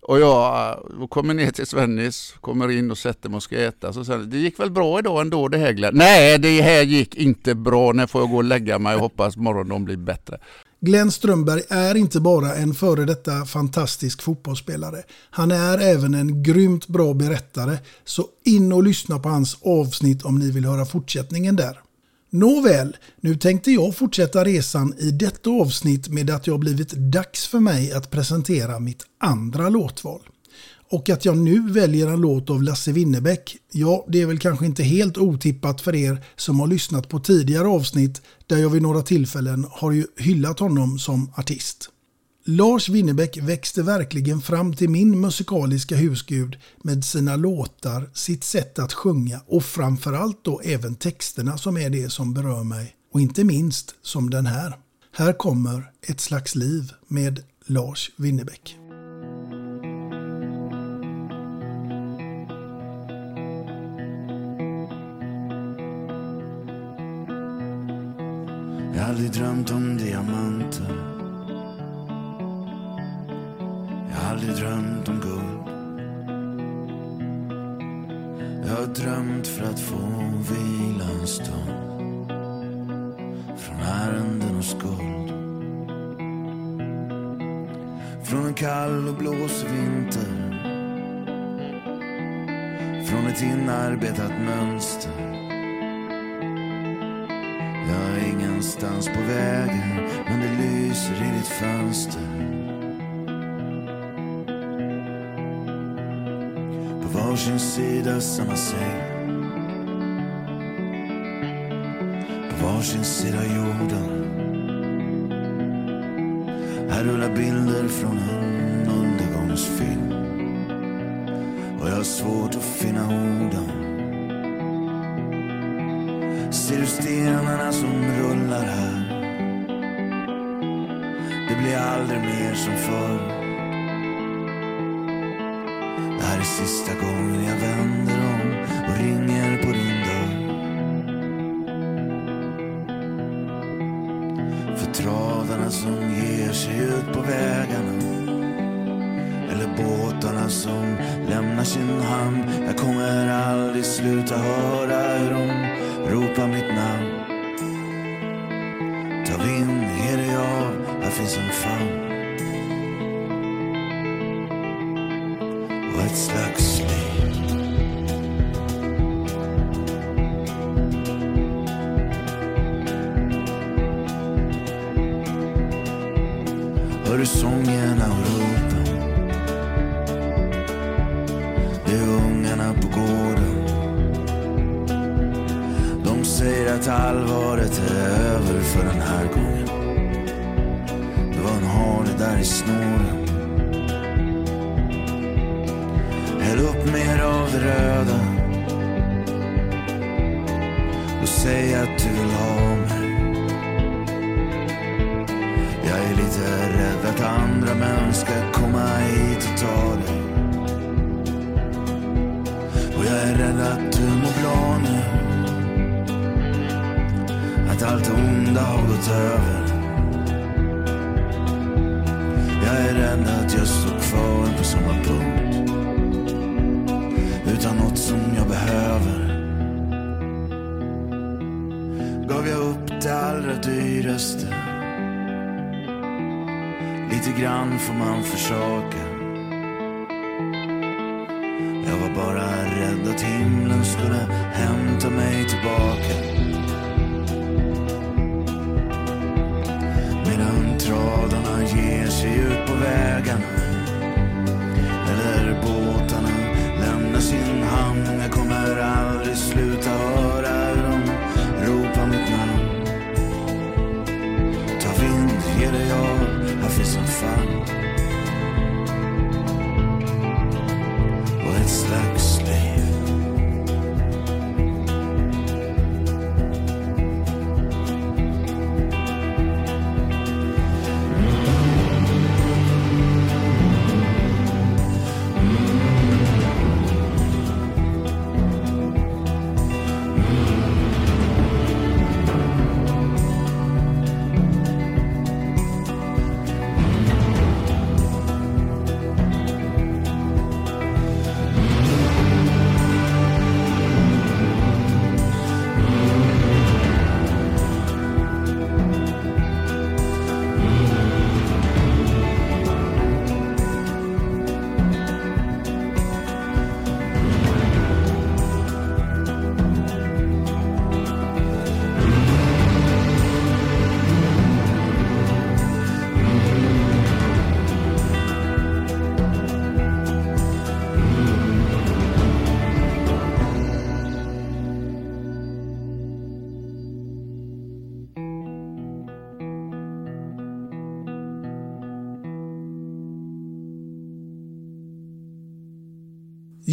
Och jag och kommer ner till Svennis, kommer in och sätter mig och ska äta. Så säger det gick väl bra idag ändå det här Glenn? Nej, det här gick inte bra. När får jag gå och lägga mig och hoppas morgondagen blir bättre. Glenn Strömberg är inte bara en före detta fantastisk fotbollsspelare. Han är även en grymt bra berättare. Så in och lyssna på hans avsnitt om ni vill höra fortsättningen där. Nåväl, nu tänkte jag fortsätta resan i detta avsnitt med att jag blivit dags för mig att presentera mitt andra låtval. Och att jag nu väljer en låt av Lasse Winnerbäck, ja det är väl kanske inte helt otippat för er som har lyssnat på tidigare avsnitt där jag vid några tillfällen har ju hyllat honom som artist. Lars Winnerbäck växte verkligen fram till min musikaliska husgud med sina låtar, sitt sätt att sjunga och framförallt då även texterna som är det som berör mig. Och inte minst som den här. Här kommer Ett slags liv med Lars Winnerbäck. Aldrig drömt om diamanter. Jag har aldrig drömt om guld. Jag har drömt för att få vila en stund Från ärenden och skuld. Från en kall och blåsig vinter. Från ett inarbetat mönster. Någonstans på vägen Men det lyser i ditt fönster. På varsin sida samma säng På varsin sida jorden. Här rullar bilder från en undergångsfilm Och jag har svårt att finna orden. Ser du stenarna som rullar här? Det blir aldrig mer som förr. Det här är sista gången jag vänder om och ringer på din dörr. För tradarna som ger sig ut på vägarna. Eller båtarna som lämnar sin hamn. Jag kommer aldrig sluta höra hur de Ropa mitt namn. Ta vind, ge dig av, här finns en famn.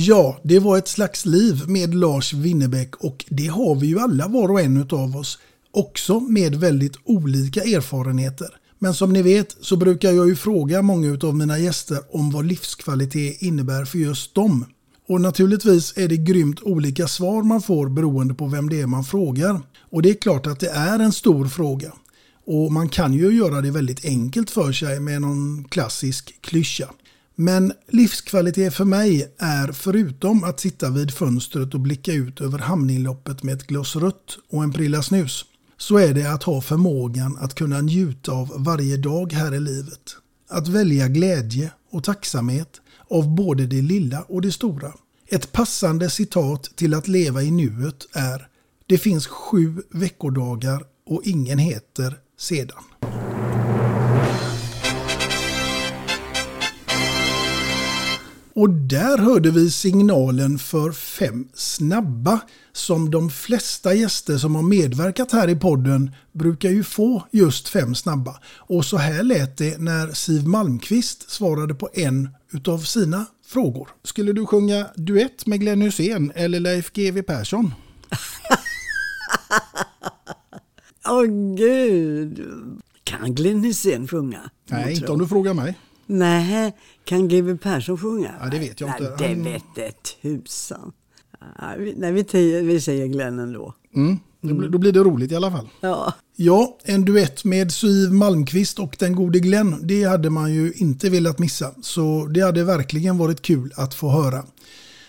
Ja, det var ett slags liv med Lars Winnerbäck och det har vi ju alla var och en av oss. Också med väldigt olika erfarenheter. Men som ni vet så brukar jag ju fråga många av mina gäster om vad livskvalitet innebär för just dem. Och naturligtvis är det grymt olika svar man får beroende på vem det är man frågar. Och det är klart att det är en stor fråga. Och man kan ju göra det väldigt enkelt för sig med någon klassisk klyscha. Men livskvalitet för mig är förutom att sitta vid fönstret och blicka ut över hamninloppet med ett glas rött och en prilla snus så är det att ha förmågan att kunna njuta av varje dag här i livet. Att välja glädje och tacksamhet av både det lilla och det stora. Ett passande citat till att leva i nuet är Det finns sju veckodagar och ingen heter sedan. Och där hörde vi signalen för fem snabba som de flesta gäster som har medverkat här i podden brukar ju få just fem snabba. Och så här lät det när Siv Malmqvist svarade på en utav sina frågor. Skulle du sjunga duett med Glenn Hussein eller Leif GW Persson? (laughs) Åh oh, gud! Kan Glenn Hysén sjunga? Nej, inte om du frågar mig. Nej, kan GW Persson sjunga? Ja, det vet jag inte. Nej, det vet tusan. Nej, vi, säger, vi säger Glenn ändå. Mm. Då, blir, då blir det roligt i alla fall. Ja. Ja, en duett med Siv Malmqvist och den gode Glenn, det hade man ju inte velat missa. Så det hade verkligen varit kul att få höra.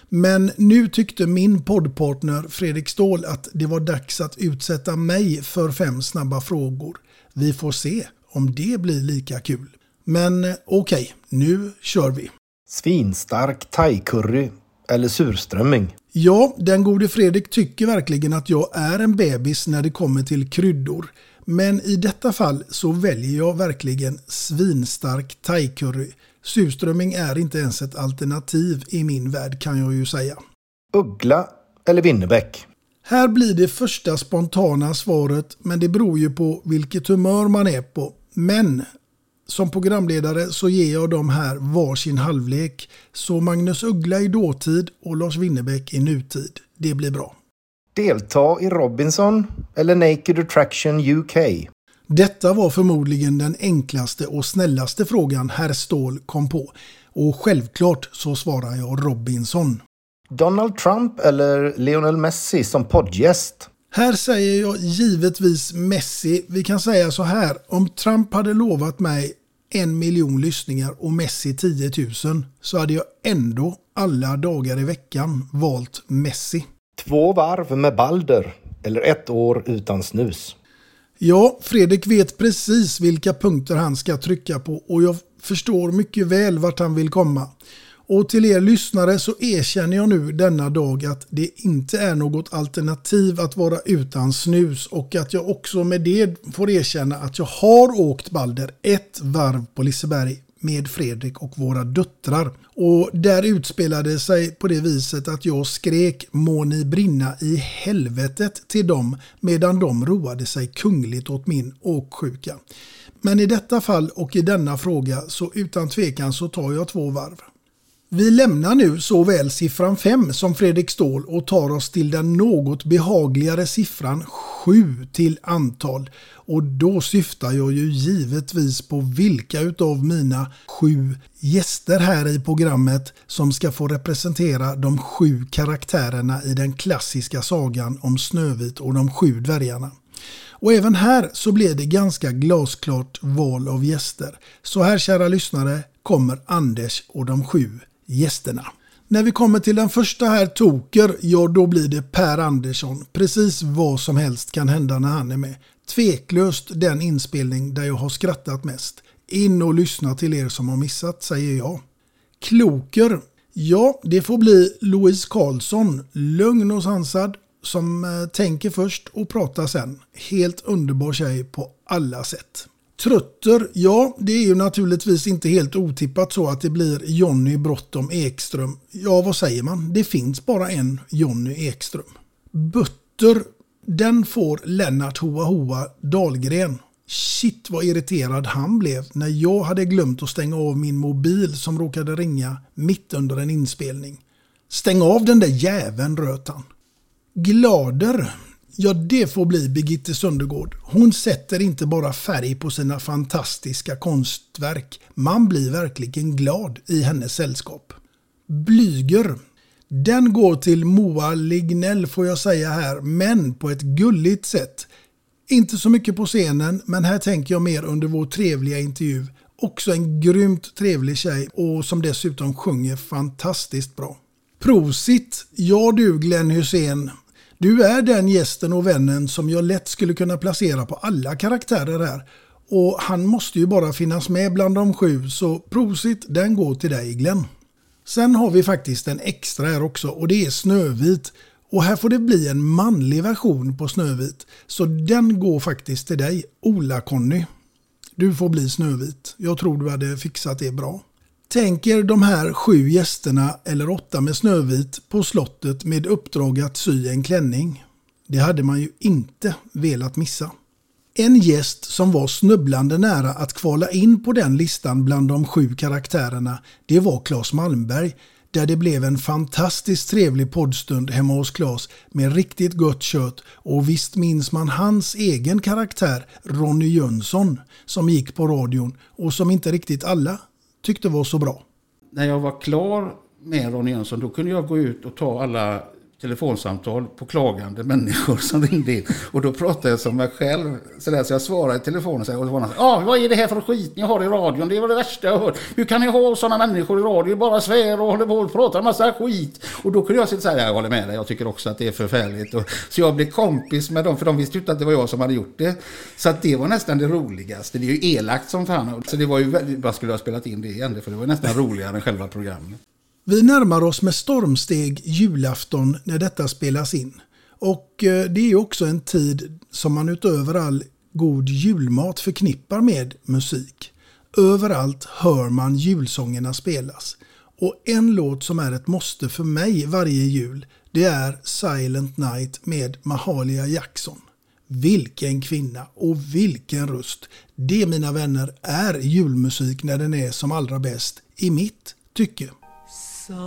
Men nu tyckte min poddpartner Fredrik Ståhl att det var dags att utsätta mig för fem snabba frågor. Vi får se om det blir lika kul. Men okej, okay, nu kör vi. Svinstark thai-curry eller surströmming? Ja, den gode Fredrik tycker verkligen att jag är en bebis när det kommer till kryddor. Men i detta fall så väljer jag verkligen svinstark thai-curry. Surströmming är inte ens ett alternativ i min värld kan jag ju säga. Uggla eller Winnerbäck? Här blir det första spontana svaret men det beror ju på vilket humör man är på. Men som programledare så ger jag dem här varsin halvlek. Så Magnus Uggla i dåtid och Lars Winnerbäck i nutid. Det blir bra. Delta i Robinson eller Naked Attraction UK? Detta var förmodligen den enklaste och snällaste frågan herr Ståhl kom på. Och självklart så svarar jag Robinson. Donald Trump eller Lionel Messi som poddgäst? Här säger jag givetvis Messi. Vi kan säga så här. Om Trump hade lovat mig en miljon lyssningar och Messi 10 000 så hade jag ändå alla dagar i veckan valt Messi. Två varv med Balder eller ett år utan snus? Ja, Fredrik vet precis vilka punkter han ska trycka på och jag förstår mycket väl vart han vill komma. Och till er lyssnare så erkänner jag nu denna dag att det inte är något alternativ att vara utan snus och att jag också med det får erkänna att jag har åkt Balder ett varv på Liseberg med Fredrik och våra döttrar. Och där utspelade sig på det viset att jag skrek må ni brinna i helvetet till dem medan de roade sig kungligt åt min åksjuka. Men i detta fall och i denna fråga så utan tvekan så tar jag två varv. Vi lämnar nu såväl siffran 5 som Fredrik Ståhl och tar oss till den något behagligare siffran 7 till antal. Och då syftar jag ju givetvis på vilka utav mina sju gäster här i programmet som ska få representera de sju karaktärerna i den klassiska sagan om Snövit och de sju dvärgarna. Och även här så blir det ganska glasklart val av gäster. Så här kära lyssnare kommer Anders och de sju gästerna. När vi kommer till den första här Toker, ja då blir det Per Andersson. Precis vad som helst kan hända när han är med. Tveklöst den inspelning där jag har skrattat mest. In och lyssna till er som har missat, säger jag. Kloker. Ja, det får bli Louise Karlsson. Lugn och sansad, som eh, tänker först och pratar sen. Helt underbar tjej på alla sätt. Trötter, ja det är ju naturligtvis inte helt otippat så att det blir Jonny Brottom Ekström. Ja vad säger man? Det finns bara en Jonny Ekström. Butter, den får Lennart Hoa Hoa Dahlgren. Shit vad irriterad han blev när jag hade glömt att stänga av min mobil som råkade ringa mitt under en inspelning. Stäng av den där jäveln, röt han. Glader, ja det får bli Birgitte Söndergård. Hon sätter inte bara färg på sina fantastiska konstverk. Man blir verkligen glad i hennes sällskap. Blyger. Den går till Moa Lignell får jag säga här, men på ett gulligt sätt. Inte så mycket på scenen, men här tänker jag mer under vår trevliga intervju. Också en grymt trevlig tjej och som dessutom sjunger fantastiskt bra. Prosit! Ja du Glenn Hussein. Du är den gästen och vännen som jag lätt skulle kunna placera på alla karaktärer här. Och han måste ju bara finnas med bland de sju, så prosit, den går till dig Glenn. Sen har vi faktiskt en extra här också och det är Snövit. Och här får det bli en manlig version på Snövit. Så den går faktiskt till dig, Ola-Conny. Du får bli Snövit. Jag tror du hade fixat det bra. Tänk er de här sju gästerna, eller åtta med Snövit, på slottet med uppdrag att sy en klänning. Det hade man ju inte velat missa. En gäst som var snubblande nära att kvala in på den listan bland de sju karaktärerna, det var Claes Malmberg, där det blev en fantastiskt trevlig poddstund hemma hos Claes med riktigt gott kött och visst minns man hans egen karaktär Ronny Jönsson som gick på radion och som inte riktigt alla tyckte var så bra. När jag var klar med Ronny Jönsson då kunde jag gå ut och ta alla telefonsamtal på klagande människor som ringde in. Och då pratade jag som mig själv. Så, där, så jag svarade i telefonen och så var någon, ah, vad är det här för skit ni har i radion? Det var det värsta jag hört. Hur kan ni ha sådana människor i radion? Bara svär och håller på och pratar en massa skit. Och då kunde jag sitta så här, jag håller med dig, jag tycker också att det är förfärligt. Och, så jag blev kompis med dem, för de visste ju inte att det var jag som hade gjort det. Så att det var nästan det roligaste. Det är ju elakt som fan. Så det var ju, vad skulle jag ha spelat in det igen? För det var ju nästan roligare än själva programmet. Vi närmar oss med stormsteg julafton när detta spelas in. Och eh, det är också en tid som man utöver all god julmat förknippar med musik. Överallt hör man julsångerna spelas. Och en låt som är ett måste för mig varje jul, det är Silent Night med Mahalia Jackson. Vilken kvinna och vilken röst! Det mina vänner är julmusik när den är som allra bäst, i mitt tycke. Silent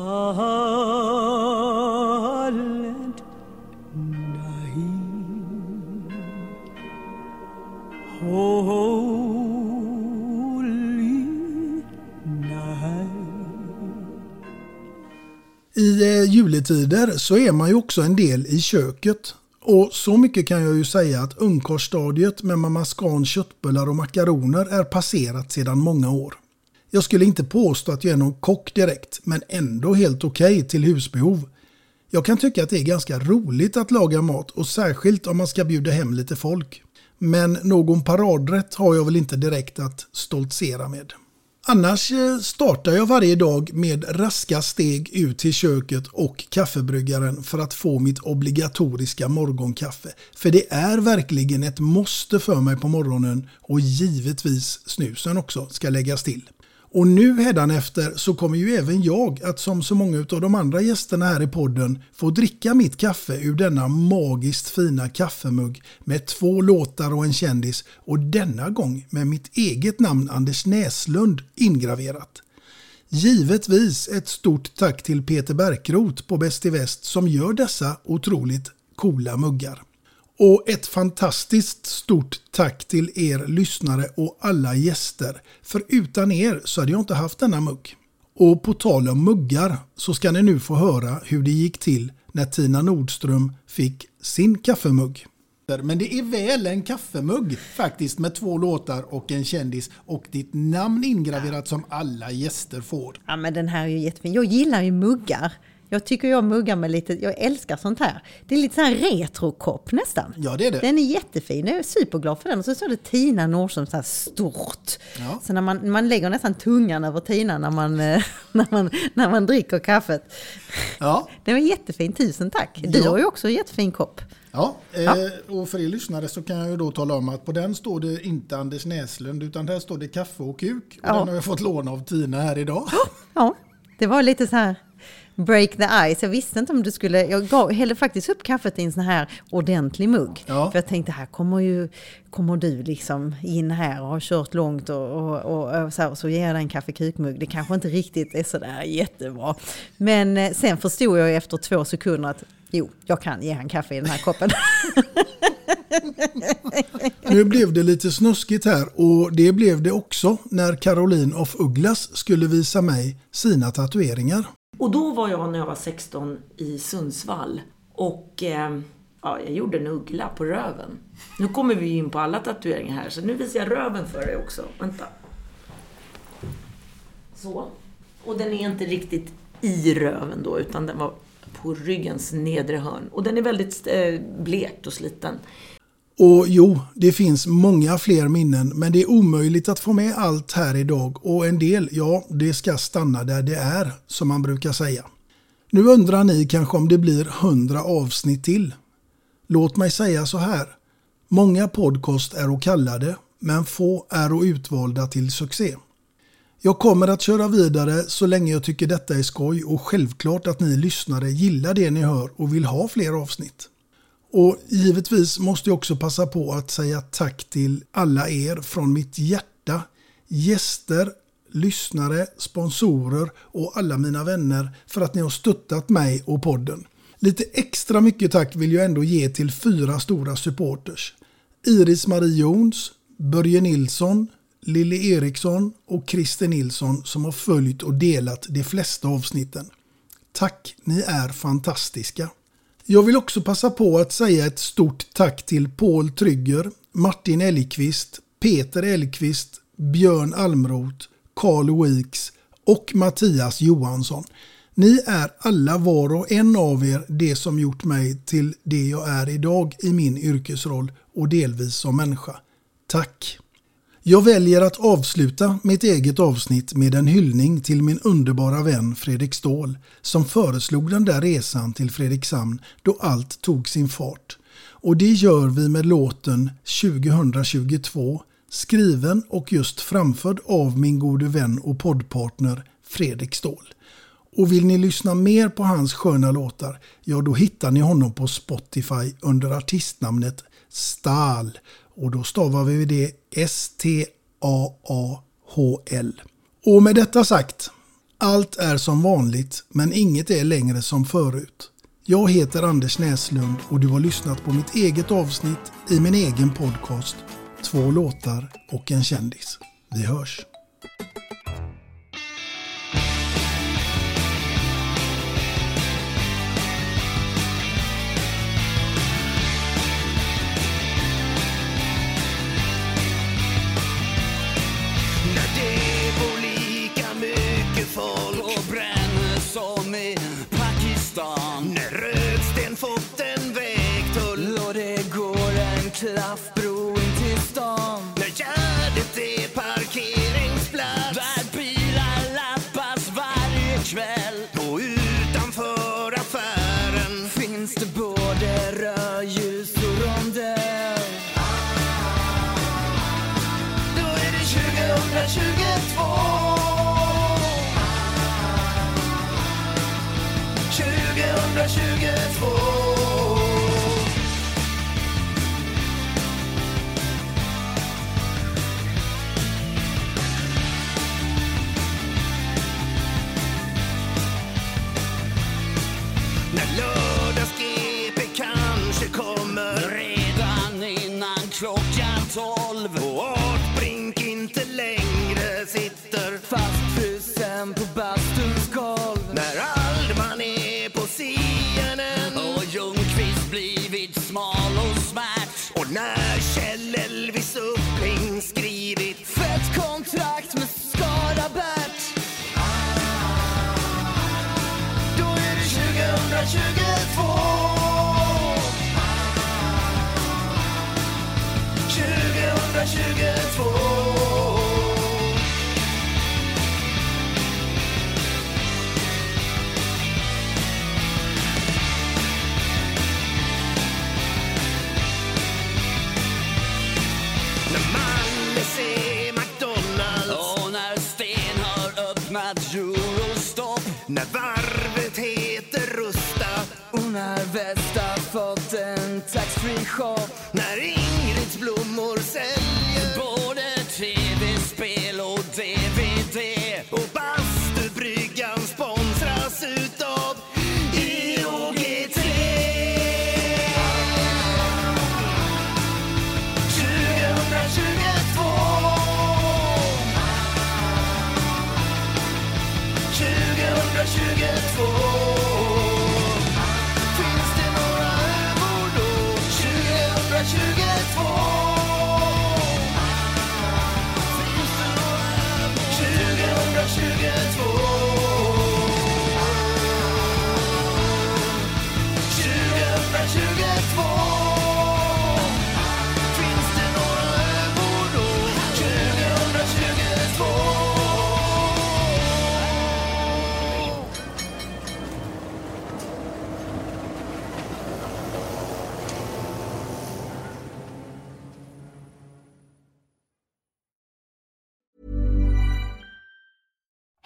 night, holy night. I eh, juletider så är man ju också en del i köket. Och så mycket kan jag ju säga att ungkarlsstadiet med mamma Scans köttbullar och makaroner är passerat sedan många år. Jag skulle inte påstå att jag är någon kock direkt, men ändå helt okej okay till husbehov. Jag kan tycka att det är ganska roligt att laga mat och särskilt om man ska bjuda hem lite folk. Men någon paradrätt har jag väl inte direkt att stoltsera med. Annars eh, startar jag varje dag med raska steg ut till köket och kaffebryggaren för att få mitt obligatoriska morgonkaffe. För det är verkligen ett måste för mig på morgonen och givetvis snusen också ska läggas till. Och nu hädanefter så kommer ju även jag att som så många av de andra gästerna här i podden få dricka mitt kaffe ur denna magiskt fina kaffemugg med två låtar och en kändis och denna gång med mitt eget namn Anders Näslund ingraverat. Givetvis ett stort tack till Peter Bärkroth på Bäst i Väst som gör dessa otroligt coola muggar. Och ett fantastiskt stort tack till er lyssnare och alla gäster. För utan er så hade jag inte haft denna mugg. Och på tal om muggar så ska ni nu få höra hur det gick till när Tina Nordström fick sin kaffemugg. Men det är väl en kaffemugg faktiskt med två låtar och en kändis och ditt namn ingraverat som alla gäster får. Ja men den här är ju jättefin. Jag gillar ju muggar. Jag tycker jag muggar med lite, jag älskar sånt här. Det är lite sån här retrokopp nästan. Ja det är det. Den är jättefin, jag är superglad för den. Och så står det Tina Nordström så här stort. Ja. Så när man, man lägger nästan tungan över Tina när man, eh, (laughs) när man, när man dricker kaffet. Ja. (laughs) Den var jättefin, tusen tack. Du ja. har ju också en jättefin kopp. Ja, ja, eh, och för er lyssnare så kan jag ju då tala om att på den står det inte Anders Näslund utan där står det kaffe och kuk. Och ja. den har jag fått låna av Tina här idag. Ja, det var lite så här break the ice. Jag visste inte om du skulle... Jag gav, hällde faktiskt upp kaffet i en sån här ordentlig mugg. Ja. För jag tänkte, här kommer ju... Kommer du liksom in här och har kört långt och, och, och, och så, här, så ger jag dig en kaffekukmugg. Det kanske inte riktigt är sådär jättebra. Men eh, sen förstod jag efter två sekunder att jo, jag kan ge han kaffe i den här koppen. (laughs) Nu blev det lite snuskigt här och det blev det också när Caroline of Ugglas skulle visa mig sina tatueringar. Och då var jag när jag var 16 i Sundsvall och eh, ja, jag gjorde en uggla på röven. Nu kommer vi in på alla tatueringar här så nu visar jag röven för dig också. Vänta. Så. Och den är inte riktigt i röven då utan den var på ryggens nedre hörn. Och den är väldigt eh, blekt och sliten. Och jo, det finns många fler minnen men det är omöjligt att få med allt här idag och en del, ja, det ska stanna där det är, som man brukar säga. Nu undrar ni kanske om det blir hundra avsnitt till. Låt mig säga så här. Många podcast är och kallade, men få är och utvalda till succé. Jag kommer att köra vidare så länge jag tycker detta är skoj och självklart att ni lyssnare gillar det ni hör och vill ha fler avsnitt. Och givetvis måste jag också passa på att säga tack till alla er från mitt hjärta. Gäster, lyssnare, sponsorer och alla mina vänner för att ni har stöttat mig och podden. Lite extra mycket tack vill jag ändå ge till fyra stora supporters. Iris-Marie Jons, Börje Nilsson, Lille Eriksson och Christer Nilsson som har följt och delat de flesta avsnitten. Tack, ni är fantastiska. Jag vill också passa på att säga ett stort tack till Paul Trygger, Martin Elgqvist, Peter Elgqvist, Björn Almroth, Carl Weeks och Mattias Johansson. Ni är alla var och en av er det som gjort mig till det jag är idag i min yrkesroll och delvis som människa. Tack! Jag väljer att avsluta mitt eget avsnitt med en hyllning till min underbara vän Fredrik Ståhl som föreslog den där resan till Fredrikshamn då allt tog sin fart. Och det gör vi med låten 2022 skriven och just framförd av min gode vän och poddpartner Fredrik Ståhl. Och vill ni lyssna mer på hans sköna låtar, ja då hittar ni honom på Spotify under artistnamnet Stahl. Och då stavar vi det S-T-A-A-H-L. Och med detta sagt, allt är som vanligt men inget är längre som förut. Jag heter Anders Näslund och du har lyssnat på mitt eget avsnitt i min egen podcast Två låtar och en kändis. Vi hörs! 2022